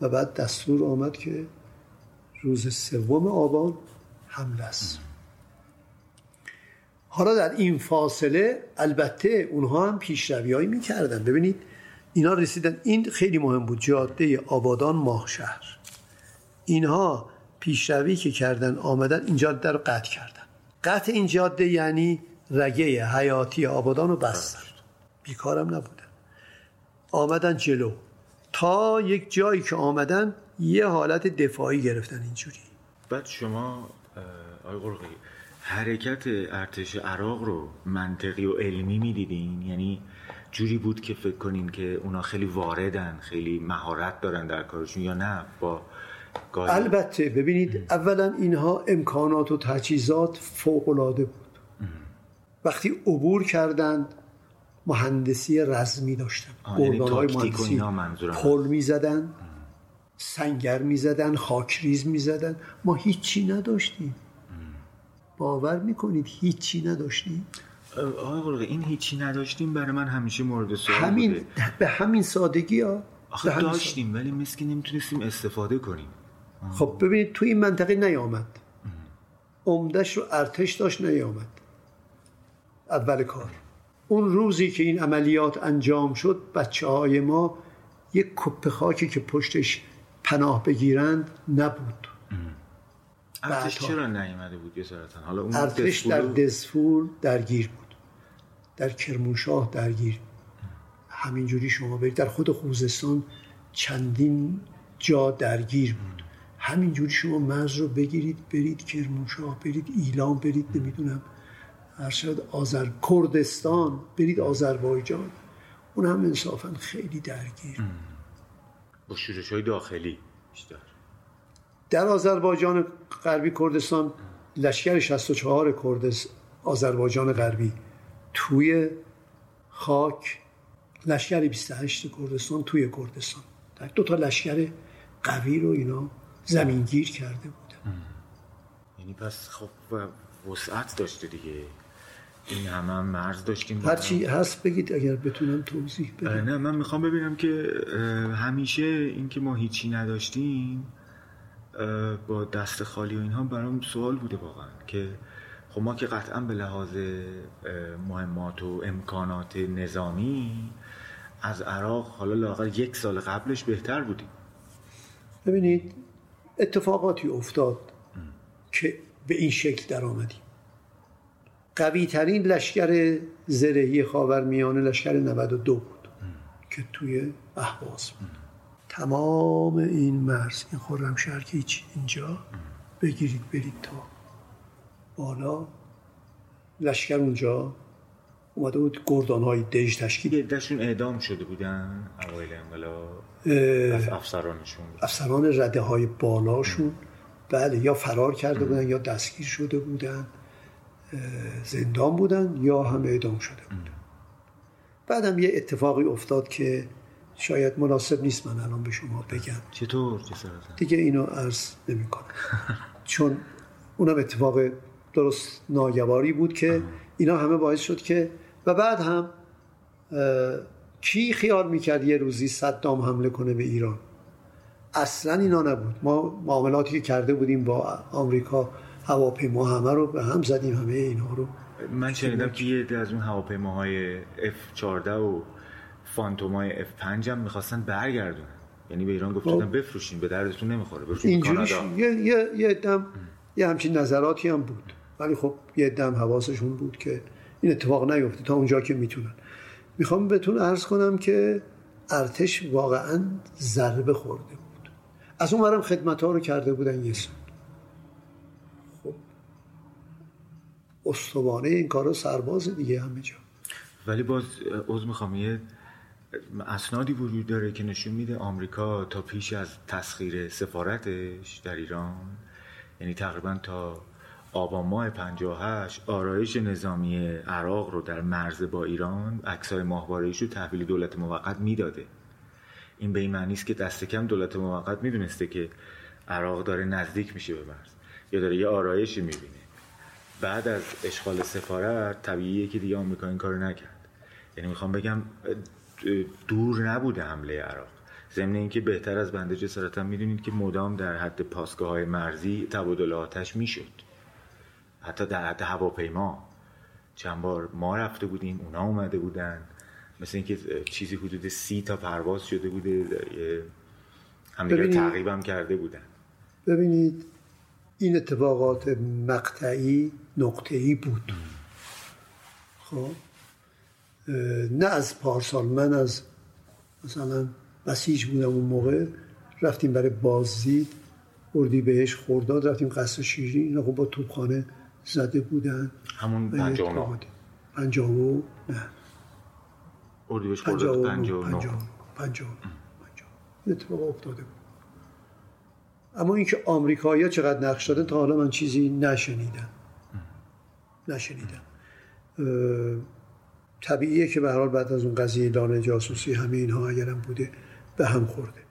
و بعد دستور آمد که روز سوم آبان حمله است. حالا در این فاصله البته اونها هم پیشروی می‌کردن. ببینید اینا رسیدن. این خیلی مهم بود. جاده آبادان ماهشهر اینها پیشروی که کردن آمدن این جاده رو قطع کردن. قطع این جاده یعنی رگه حیاتی آبادان رو بستن. بیکارم نبودن. آمدن جلو. تا یک جایی که آمدن یه حالت دفاعی گرفتن اینجوری. بعد شما آقای قرقی حرکت ارتش عراق رو منطقی و علمی می‌دیدین؟ یعنی جوری بود که فکر کنین که اونا خیلی واردن خیلی مهارت دارن در کارشون یا نه؟ با البته ببینید اولا اینها امکانات و تجهیزات فوق العاده بود وقتی عبور کردند مهندسی رزمی داشتن. یعنی های مهندسی. پل می‌زدن. سنگر می‌زدن خاکریز می‌زدن. ما هیچی نداشتیم. باور می‌کنید هیچی نداشتیم؟ آقای این هیچی نداشتیم برای من همیشه مورد سوال همین به همین سادگی ها. آخه داشتیم ولی مسکی نمی‌تونستیم استفاده کنیم. خب ببینید تو این منطقه نیامد. عمدش رو ارتش داشت نیامد. اول کار. اون روزی که این عملیات انجام شد بچه های ما یک کپ خاکی که پشتش پناه بگیرند نبود. ارتش چرا نیامده بود حالا اون ارتش در دزفور درگیر بود. در کرمانشاه درگیر. همینجوری شما برید در خود خوزستان چندین جا درگیر بود. همینجوری شما مرز رو بگیرید برید کرمانشاه برید ایلام برید نمی‌دونم ارشد آذر کردستان برید آذربایجان. اون هم انصافا خیلی درگیر با شورش های داخلی بیشتر. در آذربایجان غربی کردستان لشکر 64 کردس آذربایجان غربی توی خاک لشکر 28 کردستان توی کردستان. در دو تا لشکر قوی رو اینا زمینگیر کرده بودن. یعنی پس خب وسعت داشته دیگه. این همه هم مرز داشتیم. هرچی هست بگید اگر بتونم توضیح بدم. نه من می‌خوام ببینم که همیشه اینکه ما هیچی نداشتیم با دست خالی و اینها برام سوال بوده واقعا که خب ما که قطعا به لحاظ مهمات و امکانات نظامی از عراق حالا لاغر یک سال قبلش بهتر بودیم. ببینید اتفاقاتی افتاد که به این شکل در آمدیم قوی ترین لشکر زرهی خاورمیانه لشکر 92 بود که توی اهواز بود. تمام این مرز این خورم شرکیچ اینجا بگیرید برید تا بالا. لشکر اونجا اومده بود گردان های دژ تشکیل دشون اعدام شده بودن؟ اوایل انقلاب؟ افسرانشون؟ افسران رده های بالاشون. بله یا فرار کرده بودن یا دستگیر شده بودن. زندان بودن یا هم اعدام شده بودن. بعدم یه اتفاقی افتاد که شاید مناسب نیست من الان به شما بگم. چطور؟ دیگه اینو عرض نمی کنم چون اونم اتفاق درست ناگواری بود که اینا همه باعث شد که و بعد هم کی خیال می‌کرد یه روزی صدام حمله کنه به ایران؟ اصلا اینا نبود. ما معاملاتی که کرده بودیم با آمریکا هواپیما همه رو به هم زدیم همه اینا رو. من شنیدم که یه از اون هواپیماهای F14 و فانتومای F5 هم می‌خواستن برگردونن. یعنی به ایران گفتن خب. بفروشین به دردتون نمی‌خوره اینجوری یه یه یه دم یه همچین نظراتی هم بود. ولی خب یه دم حواسشون بود که این اتفاق نیفته تا اونجا که می‌تونن. می‌خوام بهتون عرض کنم که ارتش واقعا ضربه خورده بود. از اون برم خدمت ها رو کرده بودن یه سال استوانه این کارا سرباز دیگه همه جا. ولی باز عوض می‌خوام یه اسنادی وجود داره که نشون میده آمریکا تا پیش از تسخیر سفارتش در ایران یعنی تقریبا تا آبان ماه 58 آرایش نظامی عراق رو در مرز با ایران عکسای ماهواره‌ایش رو تحویل دولت موقت می‌داده. این به این معنی است که دست کم دولت موقت می‌دونسته که عراق داره نزدیک میشه به مرز یا داره یه آرایشی می‌بینه. بعد از اشغال سفارت طبیعیه که دیگه آمریکا این کارو نکرد. یعنی می‌خوام بگم دور نبوده حمله عراق. ضمن اینکه بهتر از بنده جسارتا می‌دونید که مدام در حد پاسگاه های مرزی تبادل آتش می‌شد. حتی در حد هواپیما. چند بار ما رفته بودیم اونا اومده بودن. مثل اینکه چیزی حدود سی تا پرواز شده بوده. همدیگه تعقیب هم کرده بودن. ببینید این اتفاقات مقطعی نقطه‌ای بود. خب نه از پارسال من از مثلا بسیج بودم اون موقع رفتیم برای بازدید اردی بهش خورداد رفتیم قصر شیرین اینا خب با توپخانه زده بودن. همون پنجاه پنجاه نه. اردیبهشت خورداد پنجاه پنجاه پنجاه اتفاق افتاده بود. اما اینکه آمریکایی‌ها چقدر نقش دادن تا حالا من چیزی نشنیدم. نشنیدم. طبیعیه که به حال بعد از اون قضیه دانه جاسوسی همه اینها اگرم بوده به هم خورده.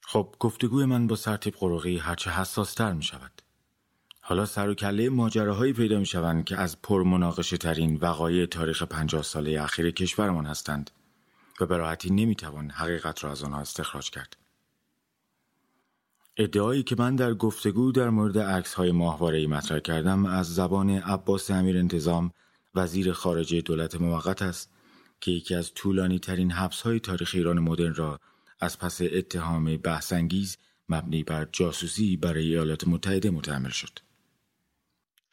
خب گفتگوی من با سرتیب قروقی هرچه حساستر می شود حالا سر و کله ماجراهایی پیدا می شوند که از پرمناقشه ترین وقایع تاریخ پنجاه ساله اخیر کشورمان هستند و به راحتی نمی توان حقیقت را از آنها استخراج کرد. ادعایی که من در گفتگو در مورد عکس های ماهواره مطرح کردم از زبان عباس امیر انتظام وزیر خارجه دولت موقت است که یکی از طولانی ترین حبس های تاریخ ایران مدرن را از پس اتهام بحثانگیز مبنی بر جاسوسی برای ایالات متحده متحمل شد.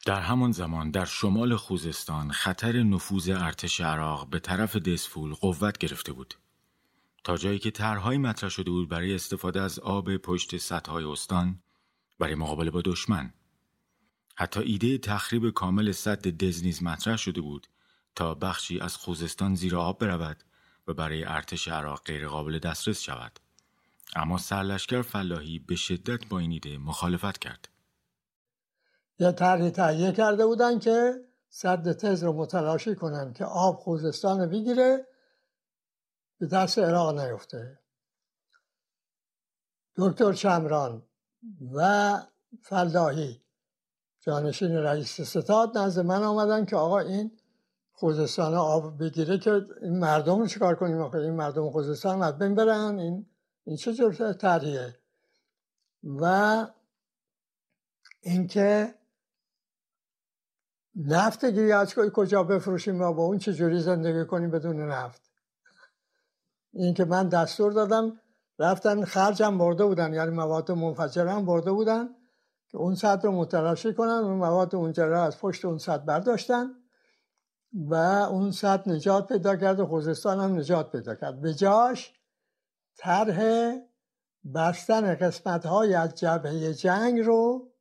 در همان زمان در شمال خوزستان خطر نفوذ ارتش عراق به طرف دسفول قوت گرفته بود. تا جایی که طرحهایی مطرح شده بود برای استفاده از آب پشت سطح استان برای مقابله با دشمن. حتی ایده تخریب کامل سد دز نیز مطرح شده بود تا بخشی از خوزستان زیر آب برود و برای ارتش عراق غیرقابل دسترس شود. اما سرلشکر فلاحی به شدت با این ایده مخالفت کرد. یه طرحی تهیه کرده بودن که سد تز رو متلاشی کنن که آب خوزستان رو بگیره به دست عراق نیفته. دکتر چمران و فلاحی جانشین رئیس ستاد نزد من آمدن که آقا این خوزستان آب بگیره که این مردم رو چیکار کنیم آقا این مردم خوزستان از بین برن. این این چه جور طرحیه؟ و اینکه نفت دیگه کجا بفروشیم و با اون چجوری زندگی کنیم بدون نفت. این که من دستور دادم رفتن خرجم برده بودن یعنی مواد منفجره هم برده بودن که اون سطح رو متلاشی کنن اون مواد اونجا از پشت اون سطح برداشتن و اون سطح نجات پیدا کرد و خوزستان هم نجات پیدا کرد. به جاش طرح بستن قسمت های از جبهه جنگ رو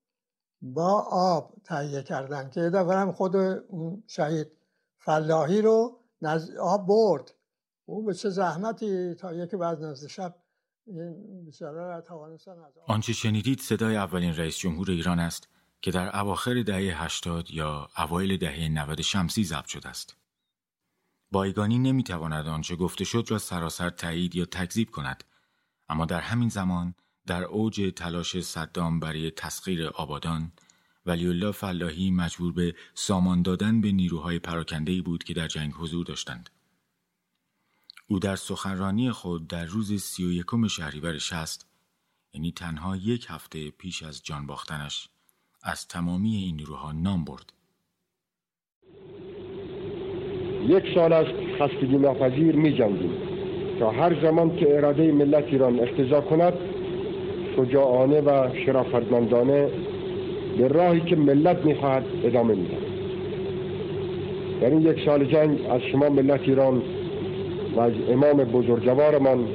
با آب تهیه کردن که دفعه خود شهید فلاحی رو نز... آب برد. او به زحمتی تا یکی بعد نزد شب آنچه شنیدید صدای اولین رئیس جمهور ایران است که در اواخر دهه 80 یا اوایل دهه 90 شمسی ضبط شده است. بایگانی نمی‌تواند آنچه گفته شد را سراسر تایید یا تکذیب کند اما در همین زمان در اوج تلاش صدام برای تسخیر آبادان ولی الله فلاحی مجبور به سامان دادن به نیروهای پراکنده بود که در جنگ حضور داشتند. او در سخنرانی خود در روز سی و یکم شهریور شست یعنی تنها یک هفته پیش از جان باختنش از تمامی این نیروها نام برد. یک سال از خستگی ناپذیر می جنگیم تا هر زمان که اراده ملت ایران اختزا کند شجاعانه و شرافتمندانه به راهی که ملت می‌خواهد ادامه میدن در این یک سال جنگ از شما ملت ایران و از امام بزرگوارمان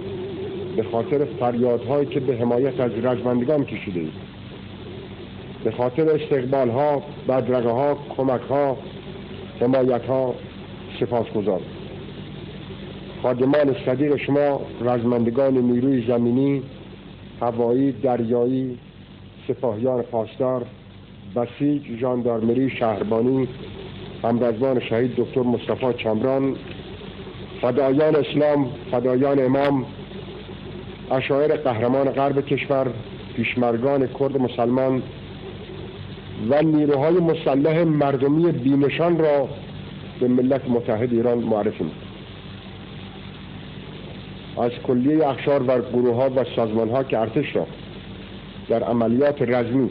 به خاطر فریادهایی که به حمایت از رجمندگان کشیده اید به خاطر استقبال ها بدرقه ها کمک ها حمایت ها سپاس گذار خادمان صدیق شما رزمندگان نیروی زمینی هوایی دریایی سپاهیان پاسدار بسیج ژاندارمری شهربانی همرزبان شهید دکتر مصطفی چمران فدایان اسلام فدایان امام اشاعر قهرمان غرب کشور پیشمرگان کرد مسلمان و نیروهای مسلح مردمی بینشان را به ملت متحد ایران معرفی از کلیه اخشار و گروه ها و سازمان ها که ارتش را در عملیات رزمی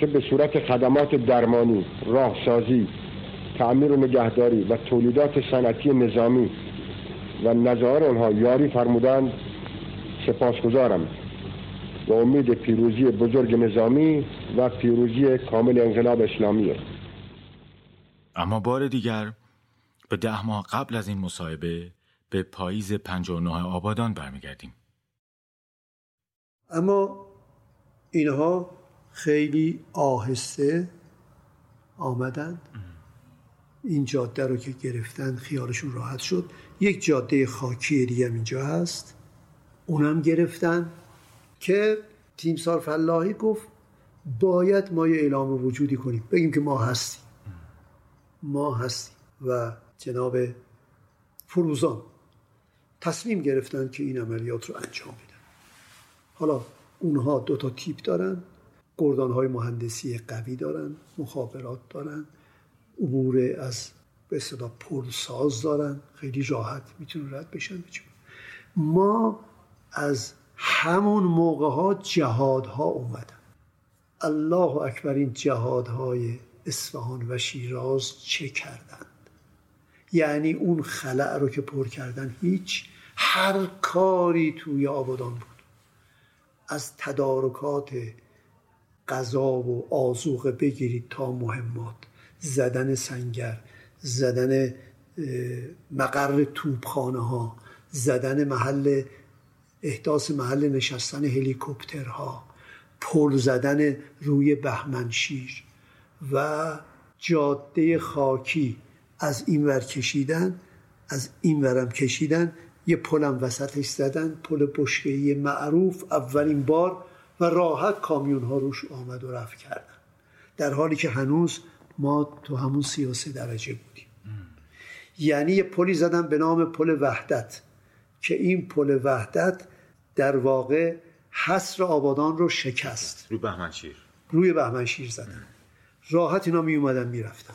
چه به صورت خدمات درمانی، راهسازی، تعمیر و نگهداری و تولیدات صنعتی نظامی و نظار آنها یاری فرمودند سپاسگزارم. و امید پیروزی بزرگ نظامی و پیروزی کامل انقلاب اسلامی. اما بار دیگر به ده ماه قبل از این مصاحبه به پاییز 59 آبادان برمیگردیم. اما اینها خیلی آهسته آمدند. این جاده رو که گرفتن خیالشون راحت شد. یک جاده خاکی دیگه اینجا هست. اونم گرفتن که تیمسار فلاحی گفت باید ما یه اعلام وجودی کنیم. بگیم که ما هستیم. ما هستیم. و جناب فروزان تصمیم گرفتن که این عملیات رو انجام بدن. حالا اونها دو تا تیپ دارن. گردان های مهندسی قوی دارن. مخابرات دارن. عبور از به صدا پرساز دارن خیلی راحت می‌تونن رد بشن. ما از همون موقع ها جهاد ها اومدن الله اکبر این جهادهای اصفهان و شیراز چه کردند؟ یعنی اون خلع رو که پر کردن هیچ هر کاری توی آبادان بود. از تدارکات غذا و آزوقه بگیرید تا مهمات. زدن سنگر زدن مقر توپخانه ها زدن محل احداث محل نشستن هلیکوپترها پل زدن روی بهمنشیر و جاده خاکی. از این ور کشیدن از این ورم کشیدن یه پلم وسطش زدن پل بشکهی معروف اولین بار و راحت کامیون ها روش آمد و رفت کردن. در حالی که هنوز ما تو همون 33 درجه بودیم. یعنی یه پلی زدن به نام پل وحدت که این پل وحدت در واقع حصر آبادان رو شکست. روی بهمنشیر روی بهمنشیر زدن. راحت اینا می اومدن می‌رفتن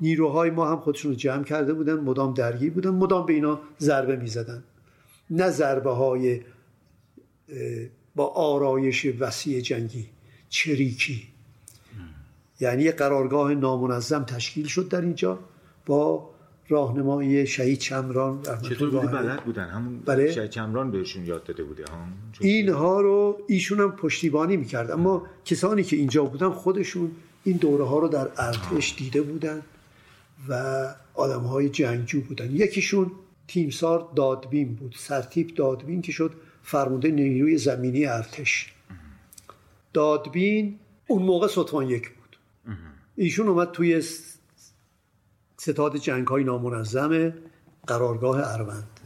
نیروهای ما هم خودشون رو جمع کرده بودن مدام درگیر بودن مدام به اینا ضربه می زدن. نه ضربه های با آرایش وسیع جنگی چریکی. یعنی یه قرارگاه نامنظم تشکیل شد در اینجا با راهنمایی شهید چمران چطور بودی؟ بلد بودن. همون بله؟ شهید چمران بهشون یاد داده بوده هم اینها رو ایشون هم پشتیبانی می‌کرد. اما کسانی که اینجا بودن خودشون این دوره ها رو در ارتش دیده بودن و آدم های جنگجو بودن. یکیشون تیمسار دادبین بود. سرتیپ دادبین که شد فرمانده نیروی زمینی ارتش. دادبین اون موقع ستوان یک بود. ایشون اومد توی ستاد جنگ های نامنظم قرارگاه اروند.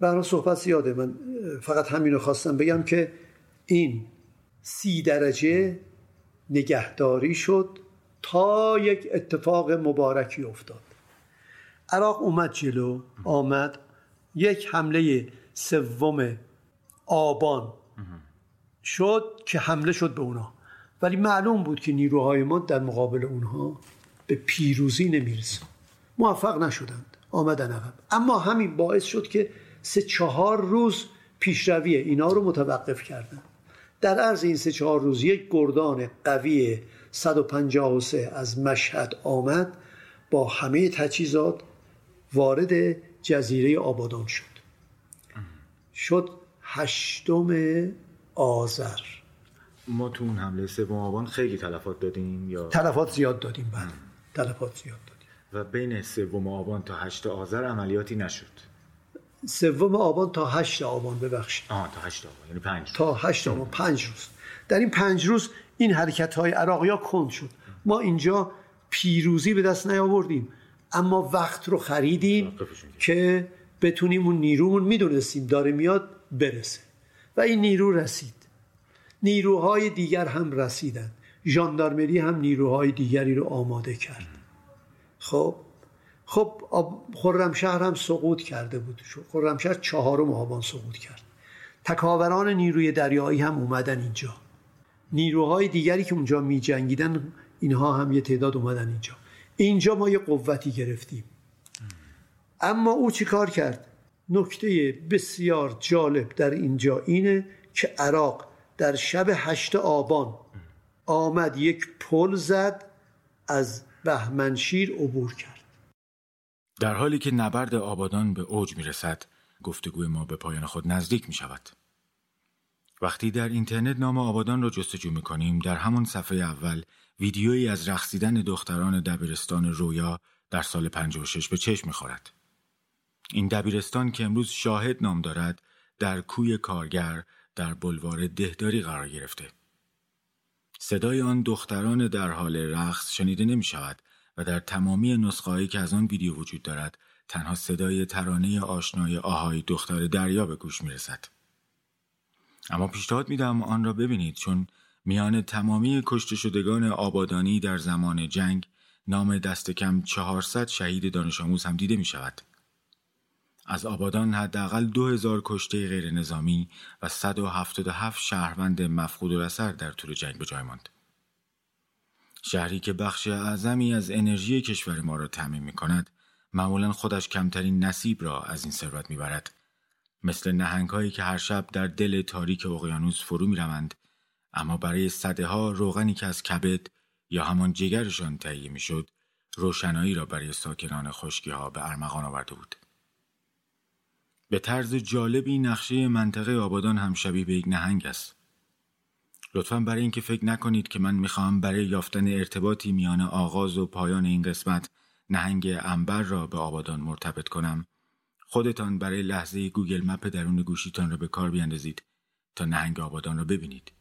برای صحبت زیاده. من فقط همین رو خواستم بگم که این سی درجه نگهداری شد تا یک اتفاق مبارکی افتاد. عراق اومد جلو آمد یک حمله سوم آبان شد که حمله شد به اونا. ولی معلوم بود که نیروهای ما در مقابل اونها به پیروزی نمی‌رسن. موفق نشدند آمدن عقب. اما همین باعث شد که سه چهار روز پیشروی اینا رو متوقف کردن. در عرض این سه چهار روز یک گردان قوی 153 از مشهد آمد با همه تجهیزات وارد جزیره آبادان شد. شد هشتم آذر. ما تو اون حمله سوم آبان خیلی تلفات دادیم یا؟ تلفات زیاد دادیم بله. تلفات زیاد دادیم. و بین سوم آبان تا هشت آذر عملیاتی نشد. سوم آبان تا هشت آبان ببخشید. آه تا هشت آبان یعنی پنج. تا هشت آبان پنج روز. در این پنج روز این حرکت های عراقی ها کند شد. ما اینجا پیروزی به دست نیاوردیم اما وقت رو خریدیم که بتونیم اون نیرومون می‌دونستیم داره میاد برسه. و این نیرو رسید. نیروهای دیگر هم رسیدن ژاندارمری هم نیروهای دیگری رو آماده کرد. خب خب خرمشهر هم سقوط کرده بود. خرمشهر چهارم آبان سقوط کرد. تکاوران نیروی دریایی هم اومدن اینجا. نیروهای دیگری که اونجا می جنگیدن اینها هم یه تعداد اومدن اینجا. اینجا ما یه قوتی گرفتیم. اما او چی کار کرد؟ نکته بسیار جالب در اینجا اینه که عراق در شب هشت آبان آمد یک پل زد از بهمنشیر عبور کرد در حالی که نبرد آبادان به اوج می رسد گفتگوی ما به پایان خود نزدیک می شود وقتی در اینترنت نام آبادان را جستجو می کنیم در همان صفحه اول ویدیویی از رقصیدن دختران دبیرستان رویا در سال 56 به چشم می خورد. این دبیرستان که امروز شاهد نام دارد در کوی کارگر در بلوار دهداری قرار گرفته. صدای آن دختران در حال رقص شنیده نمی شود و در تمامی نسخه‌ای که از آن ویدیو وجود دارد تنها صدای ترانه آشنای آهای دختر دریا به گوش می رسد. اما پیشنهاد میدم آن را ببینید چون میان تمامی کشته شدگان آبادانی در زمان جنگ نام دست کم 400 شهید دانش آموز هم دیده می شود. از آبادان حداقل 2000 کشته غیر نظامی و 177 شهروند مفقود و در طول جنگ به جای ماند. شهری که بخش اعظمی از انرژی کشور ما را تعمین می کند معمولا خودش کمترین نصیب را از این ثروت می‌برد مثل نهنگهایی که هر شب در دل تاریک اقیانوس فرو می روند اما برای صده ها روغنی که از کبد یا همان جگرشان تهیه می‌شد روشنایی را برای ساکنان خشکی ها به ارمغان آورده بود به طرز جالبی نقشه منطقه آبادان هم شبیه به یک نهنگ است لطفا برای اینکه فکر نکنید که من می‌خواهم برای یافتن ارتباطی میان آغاز و پایان این قسمت نهنگ انبر را به آبادان مرتبط کنم خودتان برای لحظه گوگل مپ درون گوشیتان را به کار بیاندازید تا نهنگ آبادان را ببینید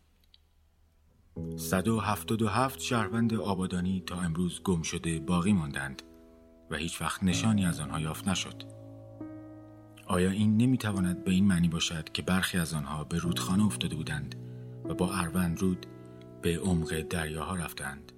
177 شهروند آبادانی تا امروز گم شده باقی ماندند و هیچ وقت نشانی از آنها یافت نشد. آیا این نمی‌تواند به این معنی باشد که برخی از آنها به رودخانه افتاده بودند و با اروند رود به عمق دریاها رفتند؟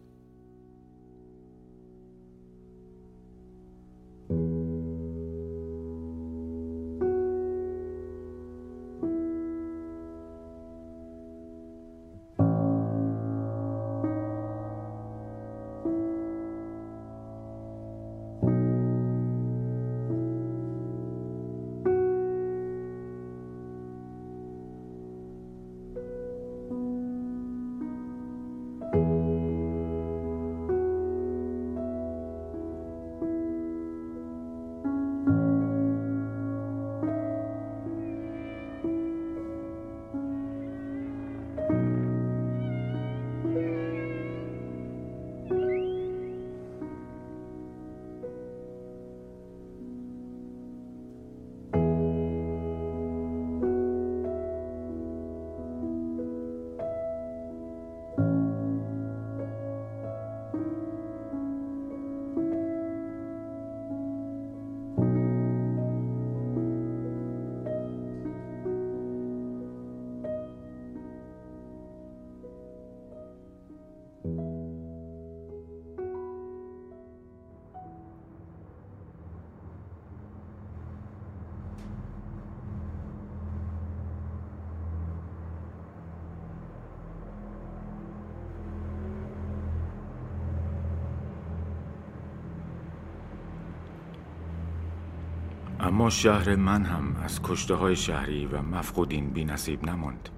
اما شهر من هم از کشته های شهری و مفقودین بی نصیب نماند.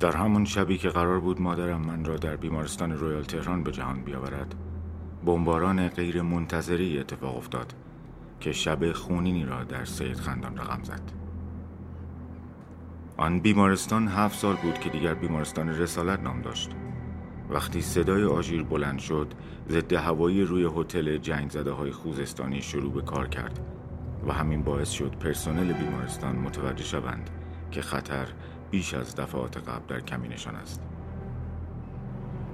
در همون شبی که قرار بود مادرم من را در بیمارستان رویال تهران به جهان بیاورد بمباران غیر منتظری اتفاق افتاد که شب خونینی را در سید خندان رقم زد. آن بیمارستان هفت سال بود که دیگر بیمارستان رسالت نام داشت. وقتی صدای آژیر بلند شد ضد هوایی روی هتل جنگ زده های خوزستانی شروع به کار کرد. و همین باعث شد پرسنل بیمارستان متوجه شوند که خطر بیش از دفعات قبل در کمینشان است.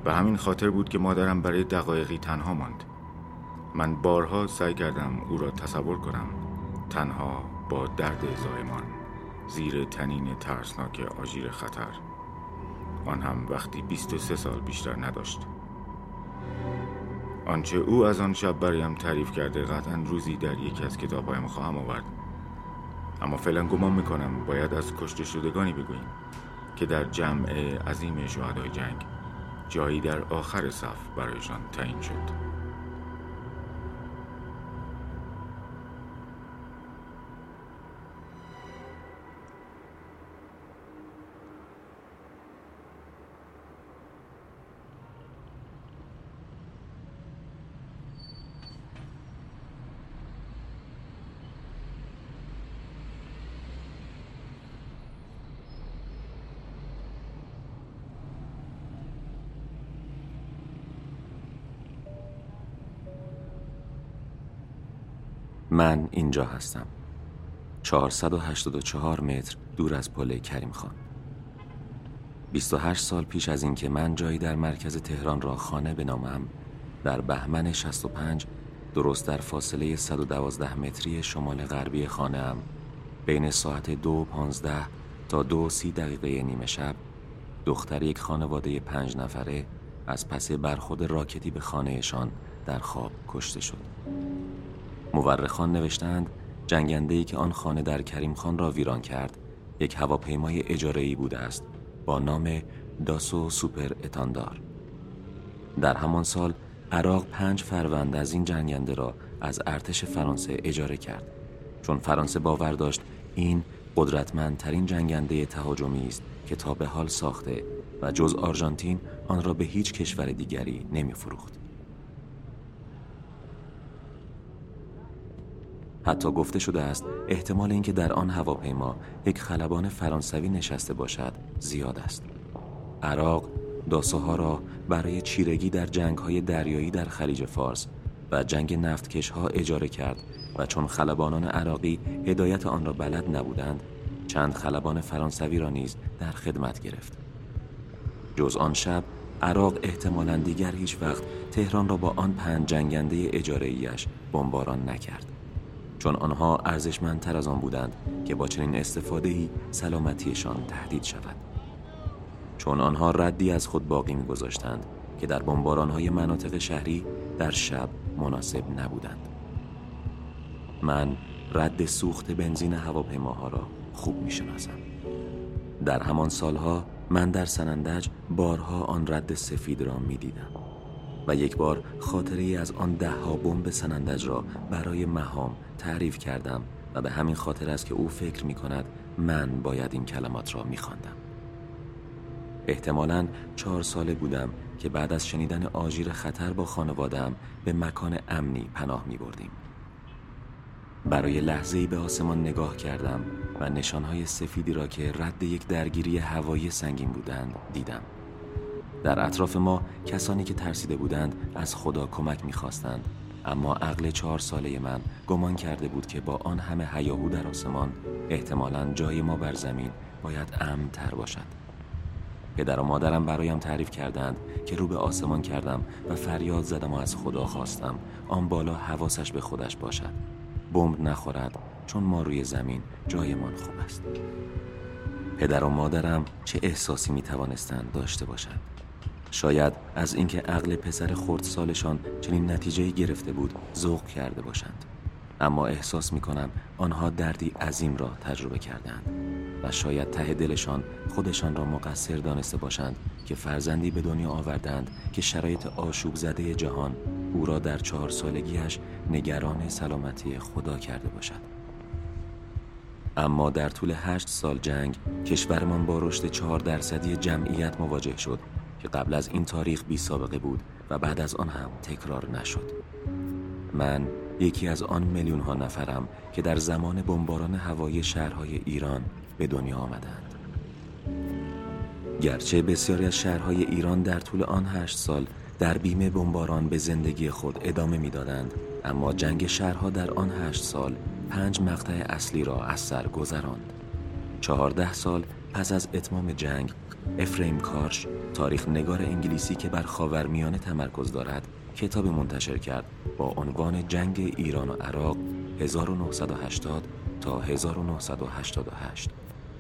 به همین خاطر بود که مادرم برای دقایقی تنها ماند. من بارها سعی کردم او را تصور کنم. تنها با درد زایمان زیر تنین ترسناک آژیر خطر. آن هم وقتی 23 سال بیشتر نداشت. آنچه او از آن شب برایم تعریف کرده قطعا روزی در یکی از کتابهایم خواهم آورد. اما فعلا گمان می‌کنم باید از کشته شدگانی بگوییم که در جمع عظیم شهدای جنگ جایی در آخر صف برایشان تعیین شد. من اینجا هستم. 484 متر دور از پل کریم خان. 28 سال پیش از اینکه من جایی در مرکز تهران را خانه بنامم در بهمن 65 درست در فاصله 112 متری شمال غربی خانه ام بین ساعت دو پانزده تا دو سی دقیقه نیمه شب دختر یک خانواده پنج نفره از پس برخود راکتی به خانهشان در خواب کشته شد. مورخان نوشتند جنگنده که آن خانه در کریم خان را ویران کرد یک هواپیمای اجاره‌ای بوده است با نام داسو سوپر اتاندار در همان سال عراق پنج فروند از این جنگنده را از ارتش فرانسه اجاره کرد چون فرانسه باور داشت این قدرتمندترین جنگنده تهاجمی است که تا به حال ساخته و جز آرژانتین آن را به هیچ کشور دیگری نمی فروخت. حتی گفته شده است احتمال اینکه در آن هواپیما یک خلبان فرانسوی نشسته باشد زیاد است. عراق داسوها را برای چیرگی در جنگ های دریایی در خلیج فارس و جنگ نفتکش ها اجاره کرد و چون خلبانان عراقی هدایت آن را بلد نبودند چند خلبان فرانسوی را نیز در خدمت گرفت جز آن شب عراق احتمالا دیگر هیچ وقت تهران را با آن پنج جنگنده اجاره ایش بمباران نکرد چون آنها ارزشمندتر از آن بودند که با چنین استفاده سلامتیشان تهدید شود. چون آنها ردی از خود باقی میگذاشتند که در های مناطق شهری در شب مناسب نبودند. من رد سوخت بنزین هواپیماها را خوب می‌شناسم. در همان سالها من در سنندج بارها آن رد سفید را می‌دیدم. و یک بار خاطری از آن ده ها بمب سنندج را برای مهام تعریف کردم و به همین خاطر است که او فکر می کند من باید این کلمات را می خواندم. احتمالا چهار ساله بودم که بعد از شنیدن آژیر خطر با خانوادم به مکان امنی پناه می بردیم. برای لحظه به آسمان نگاه کردم و نشانهای سفیدی را که رد یک درگیری هوایی سنگین بودند دیدم. در اطراف ما کسانی که ترسیده بودند از خدا کمک می‌خواستند. اما عقل چهار ساله من گمان کرده بود که با آن همه هیاهو در آسمان احتمالا جای ما بر زمین باید امن تر باشد. پدر و مادرم برایم تعریف کردند که رو به آسمان کردم و فریاد زدم و از خدا خواستم آن بالا حواسش به خودش باشد. بمب نخورد چون ما روی زمین جایمان خوب است. پدر و مادرم چه احساسی می توانستند داشته باشند؟ شاید از اینکه عقل پسر سالشان چنین نتیجه گرفته بود ذوق کرده باشند. اما احساس می کنم آنها دردی عظیم را تجربه کردند و شاید ته دلشان خودشان را مقصر دانسته باشند که فرزندی به دنیا آوردند که شرایط آشوب زده جهان او را در چهار سالگیش نگران سلامتی خدا کرده باشد. اما در طول هشت سال جنگ کشورمان با رشد چهار درصدی جمعیت مواجه شد. که قبل از این تاریخ بی سابقه بود و بعد از آن هم تکرار نشد. من یکی از آن میلیون ها نفرم که در زمان بمباران هوایی شهرهای ایران به دنیا آمدند. گرچه بسیاری از شهرهای ایران در طول آن هشت سال در بیمه بمباران به زندگی خود ادامه می‌دادند اما جنگ شهرها در آن هشت سال پنج مقطع اصلی را از سر گذراند. چهارده سال پس از اتمام جنگ افریم کارش تاریخ نگار انگلیسی که بر خاورمیانه تمرکز دارد کتابی منتشر کرد با عنوان جنگ ایران و عراق 1980 تا 1988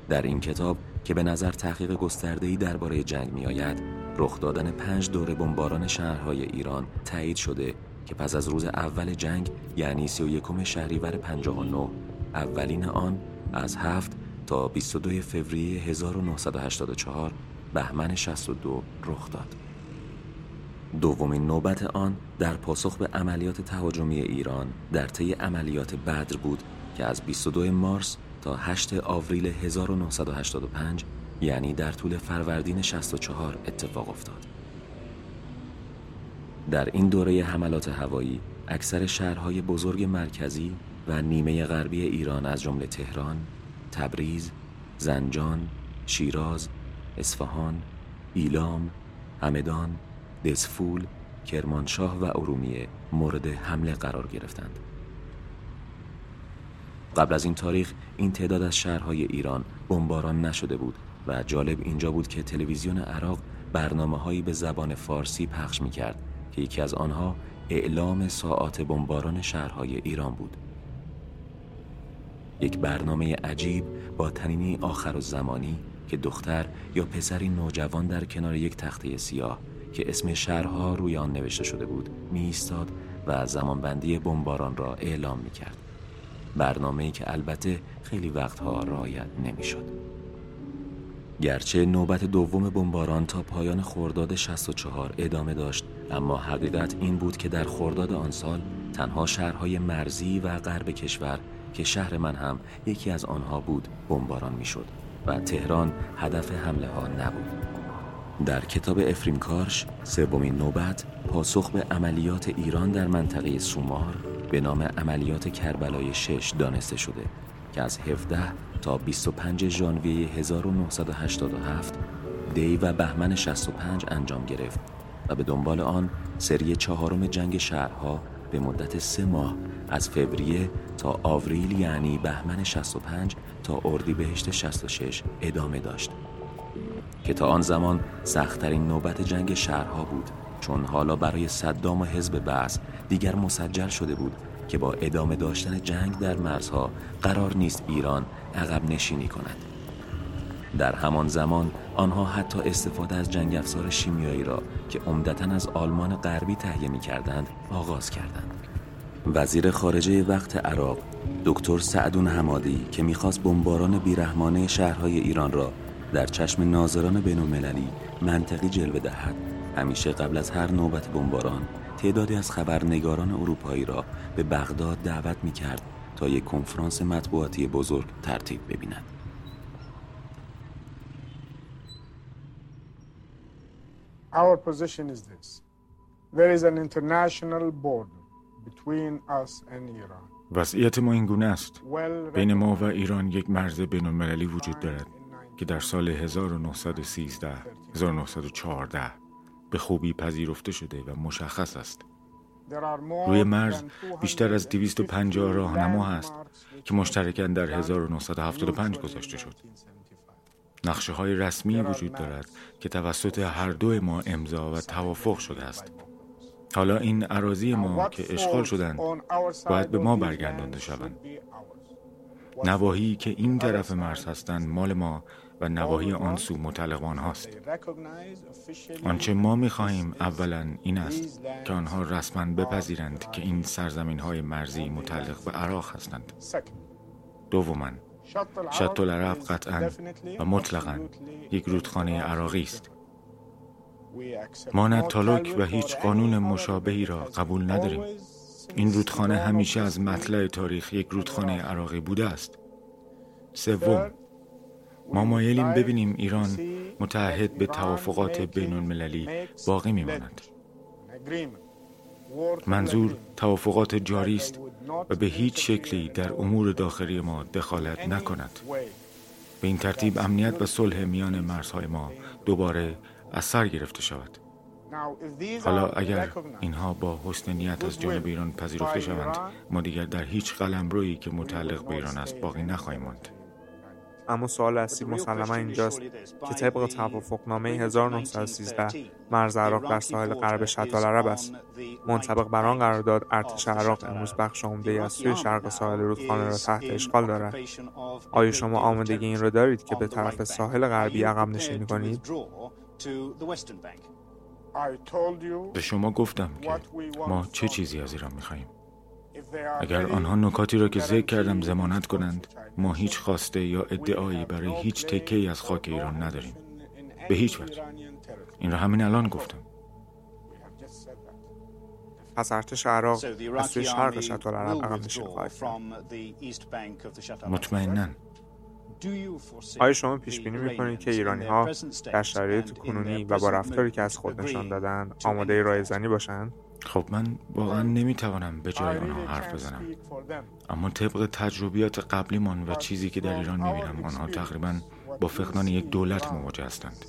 در این کتاب که به نظر تحقیق گسترده‌ای درباره جنگ میآید رخ دادن پنج دوره بمباران شهرهای ایران تایید شده که پس از روز اول جنگ یعنی 31 شهریور 59 اولین آن از 7 تا 22 فوریه 1984 بهمن 62 رخ داد. دومین نوبت آن در پاسخ به عملیات تهاجمی ایران در طی عملیات بدر بود که از 22 مارس تا 8 آوریل 1985 یعنی در طول فروردین 64 اتفاق افتاد. در این دوره حملات هوایی اکثر شهرهای بزرگ مرکزی و نیمه غربی ایران از جمله تهران، تبریز، زنجان، شیراز، اصفهان، ایلام، همدان، دسفول، کرمانشاه و ارومیه مورد حمله قرار گرفتند. قبل از این تاریخ این تعداد از شهرهای ایران بمباران نشده بود و جالب اینجا بود که تلویزیون عراق برنامه هایی به زبان فارسی پخش می کرد که یکی از آنها اعلام ساعات بمباران شهرهای ایران بود. یک برنامه عجیب با تنینی آخر و زمانی که دختر یا پسری نوجوان در کنار یک تخته سیاه که اسم شهرها روی آن نوشته شده بود می ایستاد و زمانبندی بمباران را اعلام می کرد. برنامه که البته خیلی وقتها رایت نمی شد. گرچه نوبت دوم بمباران تا پایان خرداد 64 ادامه داشت اما حقیقت این بود که در خرداد آن سال تنها شهرهای مرزی و غرب کشور که شهر من هم یکی از آنها بود بمباران می‌شد و تهران هدف حمله ها نبود. در کتاب افریم کارش سومین نوبت پاسخ به عملیات ایران در منطقه سومار به نام عملیات کربلای 6 دانسته شده که از 17 تا 25 ژانویه 1987 دی و بهمن 65 انجام گرفت و به دنبال آن سری چهارم جنگ شهرها به مدت سه ماه از فوریه تا آوریل یعنی بهمن 65 تا اردیبهشت 66 ادامه داشت. که تا آن زمان سختترین نوبت جنگ شهرها بود چون حالا برای صدام و حزب بعث دیگر مسجل شده بود که با ادامه داشتن جنگ در مرزها قرار نیست ایران عقب نشینی کند. در همان زمان آنها حتی استفاده از جنگ افزار شیمیایی را که عمدتا از آلمان غربی تهیه می کردند آغاز کردند وزیر خارجه وقت عراق دکتر سعدون حمادی که می‌خواست بمباران بیرحمانه شهرهای ایران را در چشم ناظران بین المللی منطقی جلوه دهد همیشه قبل از هر نوبت بمباران تعدادی از خبرنگاران اروپایی را به بغداد دعوت می کرد تا یک کنفرانس مطبوعاتی بزرگ ترتیب ببیند. Our position is this. There is an international border between us and Iran. وضعیت ما این گونه است. بین ما و ایران یک مرز بین المللی وجود دارد که در سال 1913 1914 به خوبی پذیرفته شده و مشخص است. روی مرز بیشتر از 250 راهنما هست که مشترکاً در 1975 گذاشته شد. نقشه های رسمی وجود دارد که توسط هر دو ما امضا و توافق شده است. حالا این عراضی ما که اشغال شدند باید به ما برگردانده شوند. نواحی که این طرف مرز هستند مال ما و نواحی آن سو مطلقان هاست آنچه ما می خواهیم اولا این است که آنها رسما بپذیرند که این سرزمین های مرزی متعلق به عراق هستند دوما شط العرب قطعا و مطلقا یک رودخانه عراقی است. ما نه تالوک و هیچ قانون مشابهی را قبول نداریم. این رودخانه همیشه از مطلع تاریخ یک رودخانه عراقی بوده است. سوم ما مایلیم ببینیم ایران متحد به توافقات بین المللی باقی میماند. منظور توافقات جاری است و به هیچ شکلی در امور داخلی ما دخالت نکند. به این ترتیب امنیت و صلح میان مرزهای ما دوباره از سر گرفته شود. حالا اگر اینها با حسن نیت از جانب ایران پذیرفته شوند ما دیگر در هیچ قلمرویی که متعلق به ایران است باقی نخواهیم ماند. اما سوال اصلی مسلما اینجاست که طبق توافقنامه 1913 مرز عراق در ساحل غرب شط العرب است. منطبق بر آن قرارداد ارتش عراق امروز بخش عمده از سوی شرق ساحل رودخانه را تحت اشغال دارد. آیا شما آمادگی این را دارید که به طرف ساحل غربی عقب نشینی کنید؟ به شما گفتم که ما چه چیزی از ایران می‌خواهیم. اگر آنها نکاتی را که ذکر کردم زمانت کنند ما هیچ خواسته یا ادعایی برای هیچ تکه از خاک ایران نداریم. به هیچ وجه. این را همین الان گفتم. پس ارتش عراق از سوی شرق شط العرب عقب نشین خواهد مطمئنا. آیا شما پیش بینی می‌کنید که ایرانی ها در شرایط کنونی و با رفتاری که از خود نشان دادن آماده رای زنی باشند؟ خب من واقعا نمی‌توانم به جای آنها حرف بزنم. اما طبق تجربیات قبلیمان و چیزی که در ایران می‌بینم آنها تقریبا با فقدان یک دولت مواجه هستند.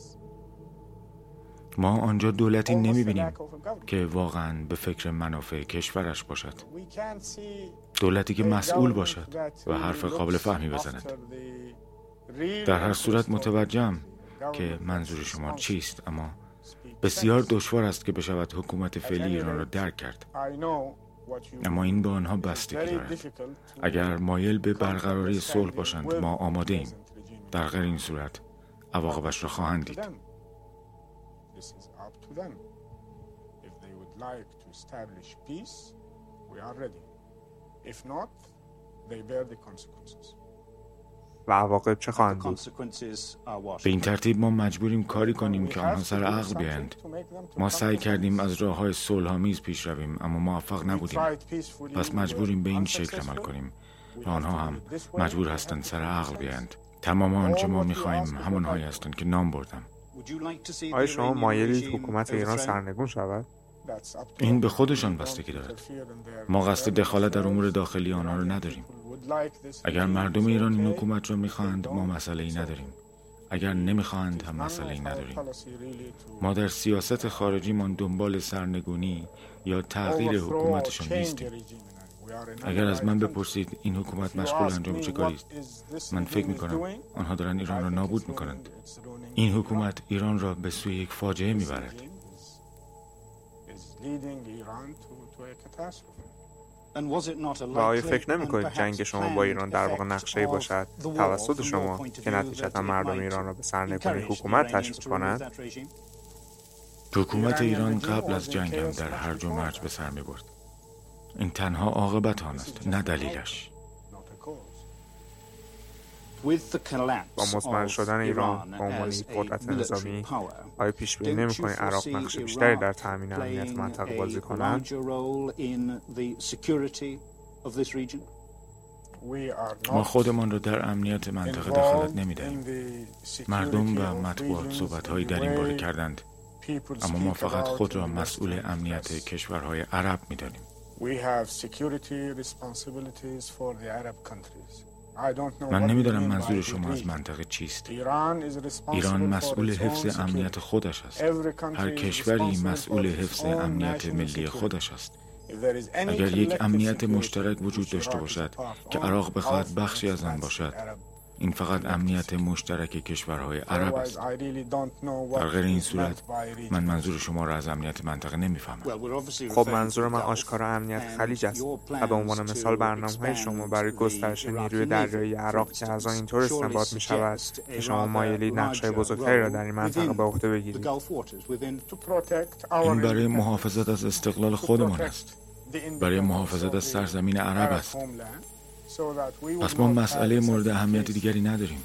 ما آنجا دولتی نمی‌بینیم که واقعا به فکر منافع کشورش باشد. دولتی که مسئول باشد و حرف قابل فهمی بزند. در هر صورت متوجهم که منظور شما چیست اما بسیار دشوار است که بشود حکومت فعلی ایران را درک کرد. اما این به آنها بستگی دارد اگر مایل به برقراری صلح باشند ما آماده ایم. در غیر این صورت عواقبش را خواهند دید. و عواقب چه خواهند بود؟ به این ترتیب ما مجبوریم کاری کنیم که آنها سر عقل بیایند. ما سعی کردیم از راه های صلحآمیز پیش رویم اما موفق نبودیم. پس مجبوریم به این شکل عمل کنیم و آنها هم مجبور هستند سر عقل بیایند. تمام آنچه ما می‌خواهیم همانهایی هستند که نام بردم. آیا شما مایلید حکومت ایران سرنگون شود؟ این به خودشان بستگی دارد. ما قصد دخالت در امور داخلی آنها را نداریم. اگر مردم ایران این حکومت را می‌خواهند ما مسئله ای نداریم. اگر نمی‌خواهند هم مسئله ای نداریم. ما در سیاست خارجی من دنبال سرنگونی یا تغییر حکومتشان نیستیم. اگر از من بپرسید این حکومت مشغول انجام چه کاری است من فکر می‌کنم آنها دارند ایران را نابود می‌کنند این حکومت ایران را به سوی یک فاجعه می‌برد. آیا فکر نمی کنید جنگ شما با ایران در واقع نقشه باشد توسط شما که نتیجتا مردم ایران را به سرنگونی حکومت تشویق کنند؟ حکومت ایران قبل از جنگ هم در هر و مرج به سر می برد. این تنها عاقبت آن است نه دلیلش با مطمئن شدن ایران به عنوان یک قدرت نظامی آیا پیش بینی نمی‌کنید عراق نقش بیشتری در تامین امنیت منطقه بازی کنند ما خودمان را در امنیت منطقه دخالت نمی‌دهیم. مردم و مطبوعات صحبتهایی در این باره کردند. اما ما فقط خود را مسئول امنیت کشورهای عرب می‌دانیم. من نمی‌دانم منظور شما از منطقه چیست. ایران مسئول حفظ امنیت خودش است. هر کشوری مسئول حفظ امنیت ملی خودش است. اگر یک امنیت مشترک وجود داشته باشد که عراق بخواهد بخشی از آن باشد این فقط امنیت مشترک کشورهای عرب است. در غیر این صورت من منظور شما را از امنیت منطقه نمی‌فهمم. خب منظور من آشکار امنیت خلیج است و به عنوان مثال برنامه های شما برای گسترش نیروی دریایی عراق که از آن اینطور استنباط می شود که شما مایلید نقش های بزرگتری را در این منطقه به عهده بگیرید. این برای محافظت از استقلال خودمان است برای محافظت از سرزمین عرب است. پس ما مسئله مورد اهمیت دیگری نداریم.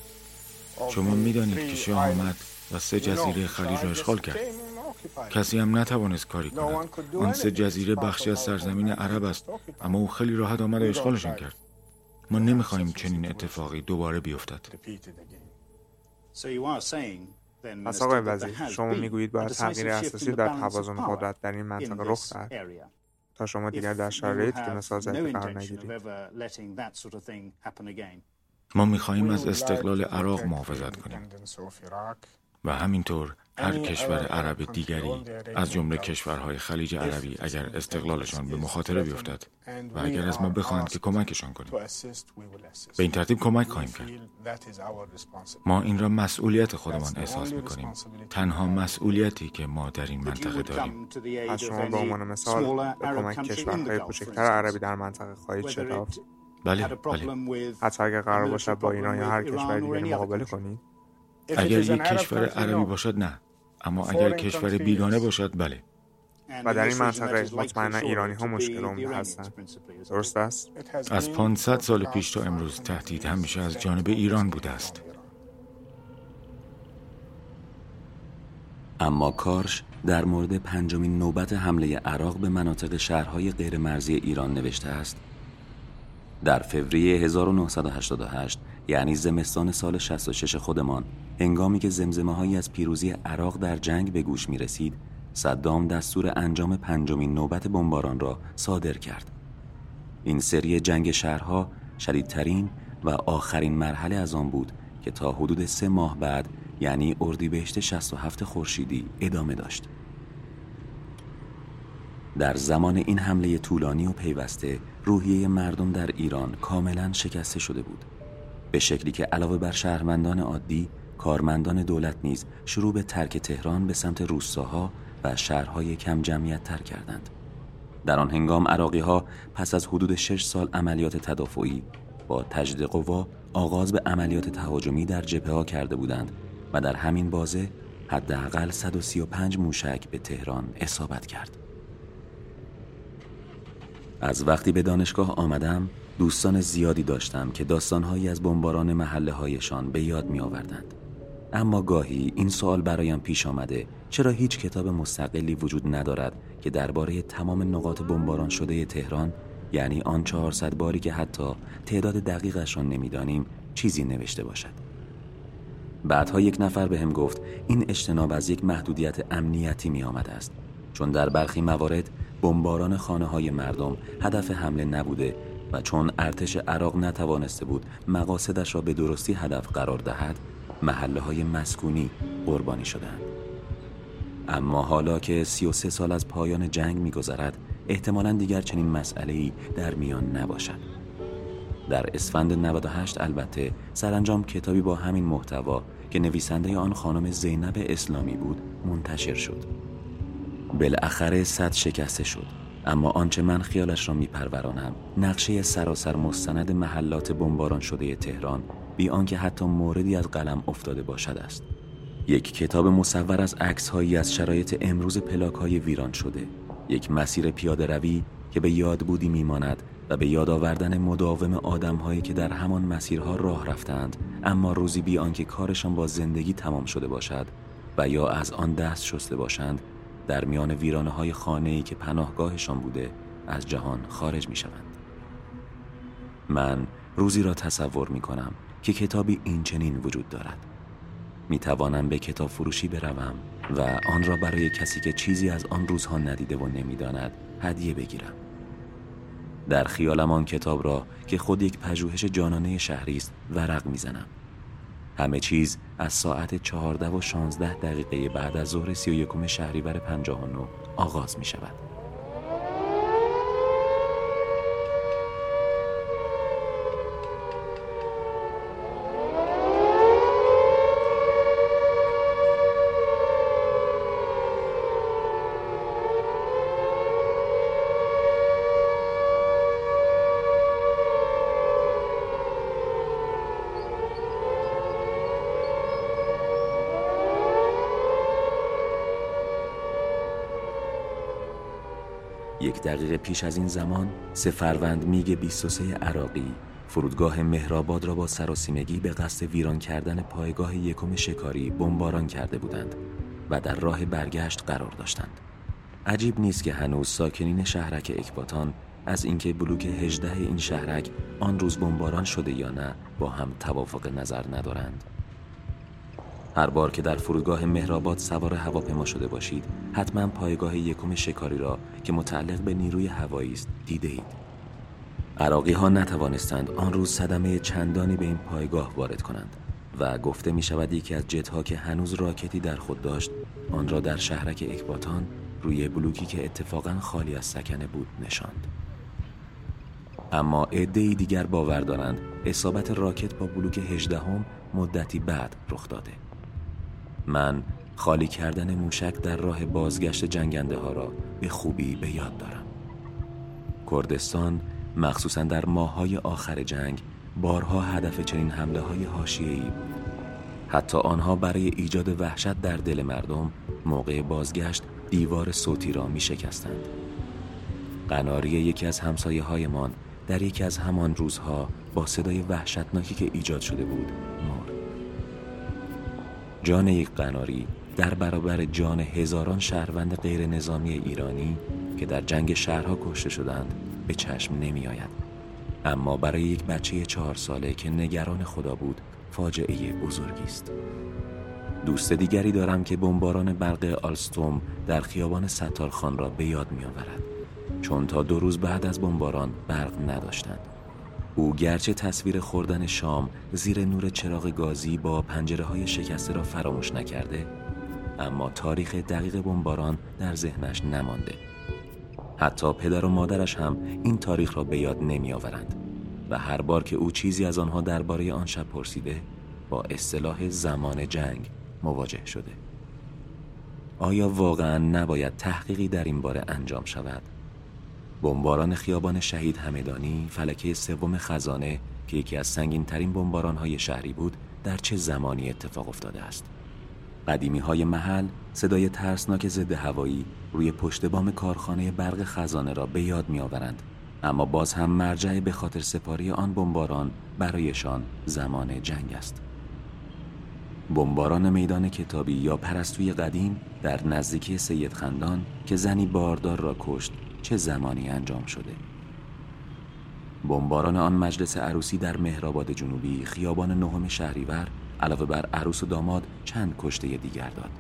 شما می‌دانید که شاه آمد و سه جزیره خلیج را اشغال کرد. کسی هم نتوانست کاری کند. آن سه جزیره بخشی از سرزمین عرب است. اما او خیلی راحت آمد و اشغالشان کرد. ما نمی‌خواهیم چنین اتفاقی دوباره بیفتد. پس آقای وزیر شما می‌گویید باید تغییر اساسی در توازن قدرت در این منطقه رخ دهد؟ تا شما دیگر در شرایطی که مثال زدید قرار نگیرید. ما می‌خواهیم از استقلال عراق محافظت کنیم. و همینطور هر کشور عرب دیگری از جمله کشورهای خلیج عربی اگر استقلالشان به مخاطره بیفتد و اگر از ما بخواهند که کمکشان کنیم. به این ترتیب کمک خواهیم کرد. ما این را مسئولیت خودمان احساس می‌کنیم. تنها مسئولیتی که ما در این منطقه داریم. از شما به عنوان مثال به کمک کشورهای کوچکتر عربی در منطقه خواهید شتافت. بله بله حتی اگر قرار باشد با ایران یا هر کشور دیگری مقابله کنید. اگر یک کشور عربی باشد نه. اما اگر کشور بیگانه باشد بله. و در این منطقه مطمئنا ایرانی ها مشکل عمده هستند. درست است؟ از 500 سال پیش تا امروز تهدید همیشه از جانب ایران بوده است. اما کارش در مورد پنجمین نوبت حمله عراق به مناطق شهرهای غیرمرزی ایران نوشته است. در فوریه 1988 یعنی زمستان سال 66 خودمان هنگامی که زمزمه هایی از پیروزی عراق در جنگ به گوش می رسید صدام دستور انجام پنجمین نوبت بمباران را صادر کرد. این سری جنگ شهرها شدیدترین و آخرین مرحله از آن بود که تا حدود سه ماه بعد یعنی اردیبهشت 67 خورشیدی ادامه داشت. در زمان این حمله طولانی و پیوسته روحیه مردم در ایران کاملا شکسته شده بود به شکلی که علاوه بر شهروندان عادی کارمندان دولت نیز شروع به ترک تهران به سمت روستاها و شهرهای کم جمعیت تر کردند در آن هنگام عراقی ها پس از حدود شش سال عملیات تدافعی با تجدید قوا آغاز به عملیات تهاجمی در جبهه ها کرده بودند و در همین بازه حداقل 135 موشک به تهران اصابت کرد. از وقتی به دانشگاه آمدم دوستان زیادی داشتم که داستانهایی از بمباران محله هایشان به یاد می آوردند. اما گاهی این سوال برایم پیش آمده چرا هیچ کتاب مستقلی وجود ندارد که درباره تمام نقاط بمباران شده تهران یعنی آن 400 باری که حتی تعداد دقیقش را نمی‌دانیم چیزی نوشته باشد بعدها یک نفر به هم گفت این اجتناب از یک محدودیت امنیتی می آمده است چون در برخی موارد بمباران خانه های مردم هدف حمله نبوده و چون ارتش عراق نتوانسته بود مقاصدش را به درستی هدف قرار دهد محله های مسکونی قربانی شدند اما حالا که 33 سال از پایان جنگ میگذرد احتمالا دیگر چنین مسئله در میان نباشد. در اسفند 98 البته سرانجام کتابی با همین محتوا که نویسنده آن خانم زینب اسلامی بود منتشر شد. بالاخره صد شکسته شد. اما آنچه من خیالش را میپرورانم نقشه سراسر مستند محلات بمباران شده تهران بی آنکه حتی موردی از قلم افتاده باشد است. یک کتاب مصور از عکسهایی از شرایط امروز پلاک های ویران شده. یک مسیر پیاده روی که به یاد بودی میماند و به یاد آوردن مداوم آدمهایی که در همان مسیرها راه رفتند اما روزی بی آنکه کارشان با زندگی تمام شده باشد و یا از آن دست شسته باشند در میان ویرانه های خانه ای که پناهگاهشان بوده از جهان خارج می شوند. من روزی را تصور می کنم که کتابی این چنین وجود دارد. می توانم به کتاب فروشی بروم و آن را برای کسی که چیزی از آن روزها ندیده و نمی‌داند هدیه بگیرم. در خیالم آن کتاب را که خود یک پژوهش جانانه شهری است ورق می‌زنم. همه چیز از ساعت چهارده و شانزده دقیقه بعد از ظهر سی و یکم شهریور پنجاه و نو آغاز می شود یک دقیقه پیش از این زمان سه فروند میگ 23 عراقی فرودگاه مهرآباد را با سراسیمگی به قصد ویران کردن پایگاه یکم شکاری بمباران کرده بودند و در راه برگشت قرار داشتند. عجیب نیست که هنوز ساکنین شهرک اکباتان از اینکه بلوک 18 این شهرک آن روز بمباران شده یا نه با هم توافق نظر ندارند. هر بار که در فرودگاه مهرآباد سوار هواپیما شده باشید حتما پایگاه یکم شکاری را که متعلق به نیروی هوایی است دیده اید. عراقی ها نتوانستند آن روز صدمه چندانی به این پایگاه وارد کنند و گفته می شود یکی از جت ها که هنوز راکتی در خود داشت آن را در شهرک اکباتان روی بلوکی که اتفاقا خالی از سکنه بود نشاند. اما عده دیگر باور دارند اصابت راکت با بلوک 18 هم مدتی بعد رخ داده. من خالی کردن موشک در راه بازگشت جنگنده ها را به خوبی به یاد دارم. کردستان مخصوصا در ماهای آخر جنگ بارها هدف چنین حمله های هاشیهی بود حتی آنها برای ایجاد وحشت در دل مردم موقع بازگشت دیوار صوتی را می شکستند قناری یکی از همسایه هایمان در یکی از همان روزها با صدای وحشتناکی که ایجاد شده بود مرد. جان یک قناری در برابر جان هزاران شهروند غیر نظامی ایرانی که در جنگ شهرها کشته شدند به چشم نمی آید. اما برای یک بچه چهار ساله که نگران خدا بود فاجعه بزرگی است. دوست دیگری دارم که بمباران برق آلستوم در خیابان ستارخان را به یاد می آورد چون تا دو روز بعد از بمباران برق نداشتند. او گرچه تصویر خوردن شام زیر نور چراغ گازی با پنجره های شکسته را فراموش نکرده اما تاریخ دقیق بمباران در ذهنش نمانده حتی پدر و مادرش هم این تاریخ را به یاد نمی آورند و هر بار که او چیزی از آنها درباره آن شب پرسیده با اصطلاح زمان جنگ مواجه شده آیا واقعا نباید تحقیقی در این باره انجام شود؟ بمباران خیابان شهید همدانی فلکه سوم خزانه که یکی از سنگین ترین بمباران های شهری بود در چه زمانی اتفاق افتاده است؟ قدیمی های محل صدای ترسناک ضد هوایی روی پشت بام کارخانه برق خزانه را به یاد می آورند اما باز هم مرجع به خاطر سپاری آن بمباران برایشان زمان جنگ است. بمباران میدان کتابی یا پرستوی قدیم در نزدیکی سید خندان که زنی باردار را کشت چه زمانی انجام شده؟ بمباران آن مجلس عروسی در مهرآباد جنوبی خیابان نهم شهریور علاوه بر عروس و داماد چند کشته دیگر داد.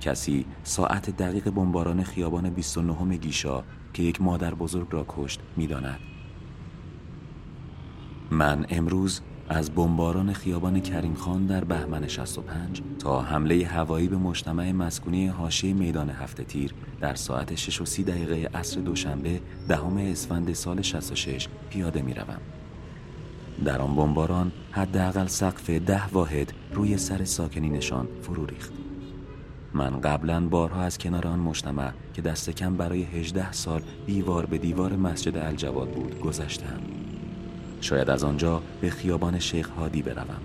کسی ساعت دقیق بمباران خیابان 29 گیشا که یک مادر بزرگ را کشت می‌داند. من امروز از بمباران خیابان کریم خان در بهمن 65 تا حمله هوایی به مجتمع مسکونی حاشیه میدان هفته تیر در ساعت 6 و 30 دقیقه عصر دوشنبه دهم اسفند سال 66 پیاده می روم. در آن بمباران حداقل سقف ده واحد روی سر ساکنینشان فرو ریخت. من قبلا بارها از کنار آن مجتمع که دست کم برای 18 سال دیوار به دیوار مسجد الجواد بود گذشتم. شاید از آنجا به خیابان شیخ هادی بروم.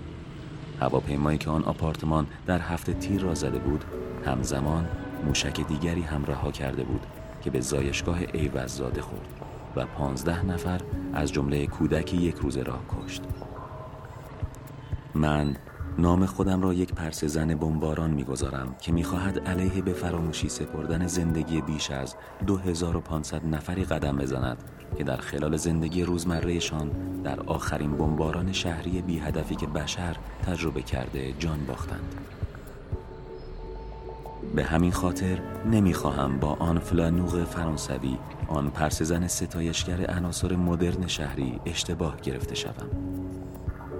هواپیمایی که آن آپارتمان در هفته تیر را زده بود همزمان موشک دیگری هم رها کرده بود که به زایشگاه ایوززاده خورد و پانزده نفر از جمله کودکی یک روز راه کشت. من نام خودم را یک پرس زن بمباران می‌گذارم که می‌خواهد علیه به فراموشی سپردن زندگی بیش از 2500 نفری قدم بزند. که در خلال زندگی روزمرهشان در آخرین بمباران شهری بی هدفی که بشر تجربه کرده جان باختند. به همین خاطر نمی‌خواهم با آن فلانوغ فرانسوی آن پرسزن ستایشگر عناصر مدرن شهری اشتباه گرفته شوم.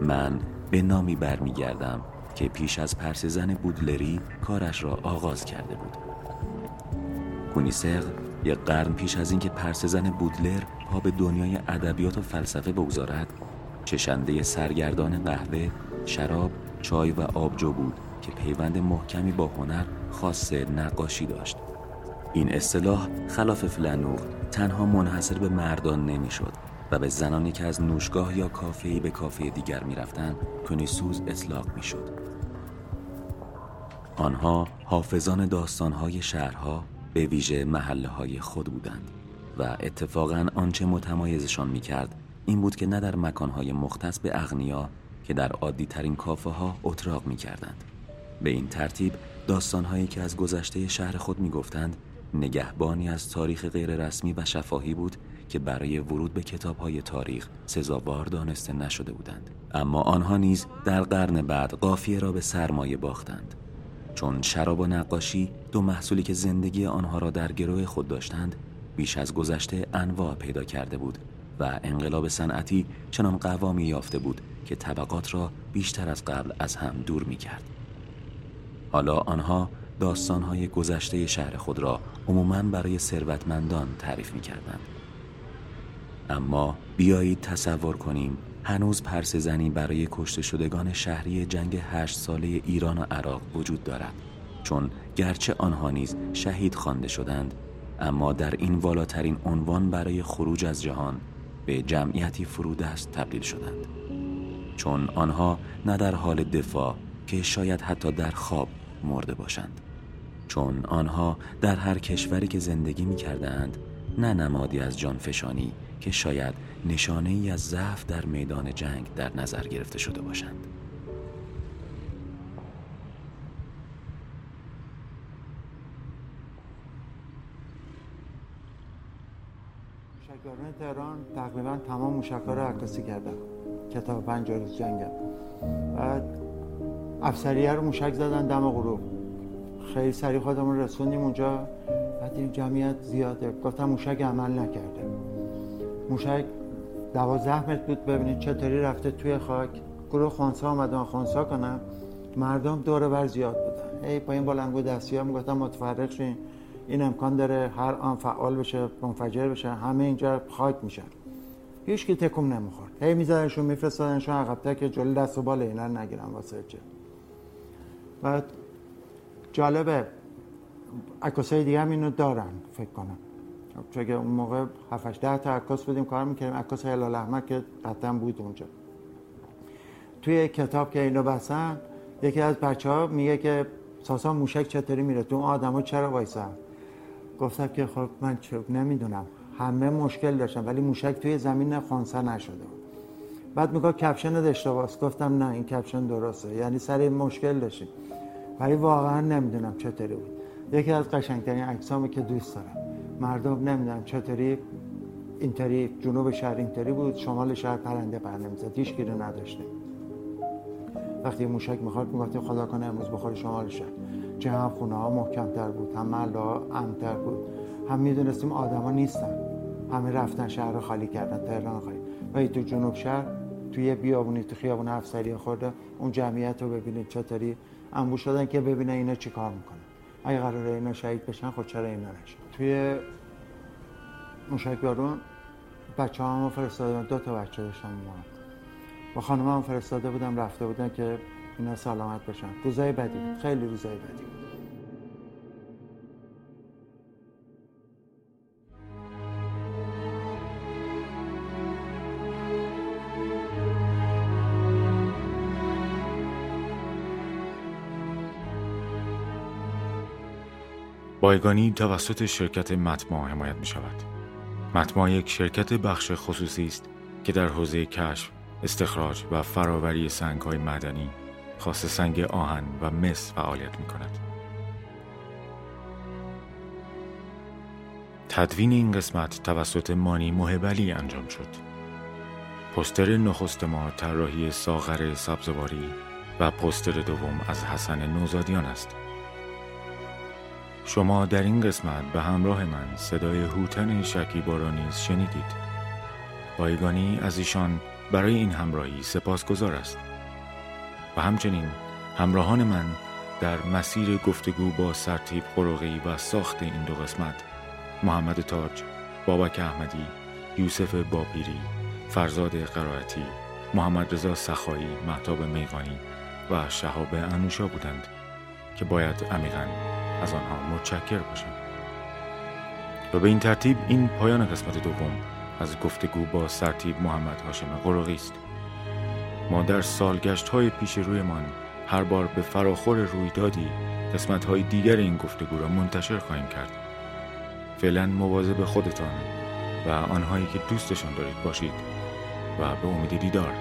من به نامی برمیگردم که پیش از پرسزن بودلری کارش را آغاز کرده بود. کونیسق یک قرن پیش از اینکه پرسزن بودلر پا به دنیای ادبیات و فلسفه بگذارد چشنده سرگردان قهوه شراب چای و آبجو بود که پیوند محکمی با هنر خاص نقاشی داشت. این اصطلاح خلاف فلانوغ تنها منحصر به مردان نمی‌شد و به زنانی که از نوشگاه یا کافه‌ای به کافه دیگر می‌رفتند کنیسوز اطلاق می‌شد. آنها حافظان داستانهای شهرها به ویژه محله های خود بودند و اتفاقا آنچه متمایزشان می کرد این بود که نه در مکانهای مختص به اغنیا که در عادی ترین کافه ها اتراق می کردند. به این ترتیب داستانهایی که از گذشته شهر خود می گفتند نگهبانی از تاریخ غیر رسمی و شفاهی بود که برای ورود به کتاب های تاریخ سزاوار دانسته نشده بودند اما آنها نیز در قرن بعد قافیه را به سرمایه باختند چون شراب و نقاشی دو محصولی که زندگی آنها را در گروه خود داشتند بیش از گذشته انواع پیدا کرده بود و انقلاب صنعتی چنان قوامی یافته بود که طبقات را بیشتر از قبل از هم دور می کرد. حالا آنها داستانهای گذشته شهر خود را عموما برای ثروتمندان تعریف می کردند. اما بیایید تصور کنیم هنوز پرس زنی برای کشته شدگان شهری جنگ هشت ساله ایران و عراق وجود دارد. چون گرچه آنها نیز شهید خوانده شدند اما در این والاترین عنوان برای خروج از جهان به جمعیتی فرودست تبدیل شدند. چون آنها نه در حال دفاع که شاید حتی در خواب مرده باشند. چون آنها در هر کشوری که زندگی می کردند نه نمادی از جانفشانی که شاید نشانه ای از ضعف در میدان جنگ در نظر گرفته شده باشند. موشکباران تهران تقریبا تمام موشکها رو عکاسی کردن کتاب پنج روز جنگم بعد افسریه رو موشک زدن دم غروب خیلی سریع خودمون رسوندیم اونجا. بعد این جمعیت زیاده. گفتم موشک عمل نکرده موشک دوازده متر بود ببینید چطوری رفته توی خاک. گروه خونسا آمدن خونسا کنم مردم دور بر زیاد بودن. ای پایین بلنگو دستی هم گفتم متفرق شین. این امکان داره هر آن فعال بشه منفجر بشه. همه اینجا خاک میشن. هیچ کی تکم نمی‌خورد. هی میزدنشون میفرستادنشون عقب‌تر که جلو دست و بال اینا نگیرن واسه چه. بعد جالبه عکاسای دیگه هم اینو دارن فکر کنم. چون اون موقع 7 ده تا عکاس بودیم کار می‌کردیم. عکاس هلال احمد که قطعا بود اونجا. توی کتاب که اینو بسن یکی از بچه ها میگه که ساسا موشک چطوری میره؟ تو اون آدما چرا وایسن؟ گفتم که خب من چه نمی‌دونم. همه مشکل داشتم ولی موشک توی زمین خونسا نشده. بعد میگه کپشن اشتباهه گفتم نه این کپشن درسته. یعنی سر این مشکل داشتیم. ولی واقعا نمی‌دونم چطوری بود. یکی از قشنگترین عکسامو که دوست دارم. مردم نمی‌دونم چطوری اینطوری جنوب شهر اینطوری بود شمال شهر پرنده پر نمی‌زد هیچ گیره نداشته وقتی موشک می‌خواد می‌گفتیم خدا کنه امروز بخوره شمال شهر. چه هم خونه ها محکمتر بود هم محله ها امتر بود. هم می‌دونستیم آدما نیستن. همه رفتن شهر رو خالی کردن تهران خالی. و تو جنوب شهر توی بیابونی تو خیابون افسری خورده اون جمعیت رو ببینید چطوری. انبوش شدن که ببینه اینا چی کار می‌کنن. اگه قراره اینا شهید بشن خود خب چرا اینا نشن؟ توی موشک بارون بچه هم فرستاده دو تا بچه داشتم ما با خانم هم فرستاده بودم رفته بودن که اینا سلامت بشن. روزای بدی خیلی روزای بدی بایگانی توسط شرکت متما حمایت می شود. متما یک شرکت بخش خصوصی است که در حوزه کشف، استخراج و فراوری سنگ های معدنی، خاص سنگ آهن و مس فعالیت می کند. تدوین این قسمت توسط مانی محبلی انجام شد. پستر نخست ما طراحی ساغر سبزواری و پستر دوم از حسن نوزادیان است. شما در این قسمت به همراه من صدای هوتن شکیبا را نیز شنیدید. بایگانی از ایشان برای این همراهی سپاسگزار است. و همچنین همراهان من در مسیر گفتگو با سرتیب خروغی و ساخت این دو قسمت محمد تاج، بابک احمدی، یوسف باپیری، فرزاد قرائتی، محمد رضا سخایی، محتاب میغانی و شهاب انوشا بودند که باید عمیقا از آنها متشکر باشم. و به این ترتیب این پایان قسمت دوم از گفتگو با سرتیب محمد هاشم قرقی است. ما در سالگشت های پیش رویمان هر بار به فراخور رویدادی قسمت های دیگر این گفتگو را منتشر خواهیم کرد. فعلا مواظب خودتان و آنهایی که دوستشان دارید باشید و به امید دیدار.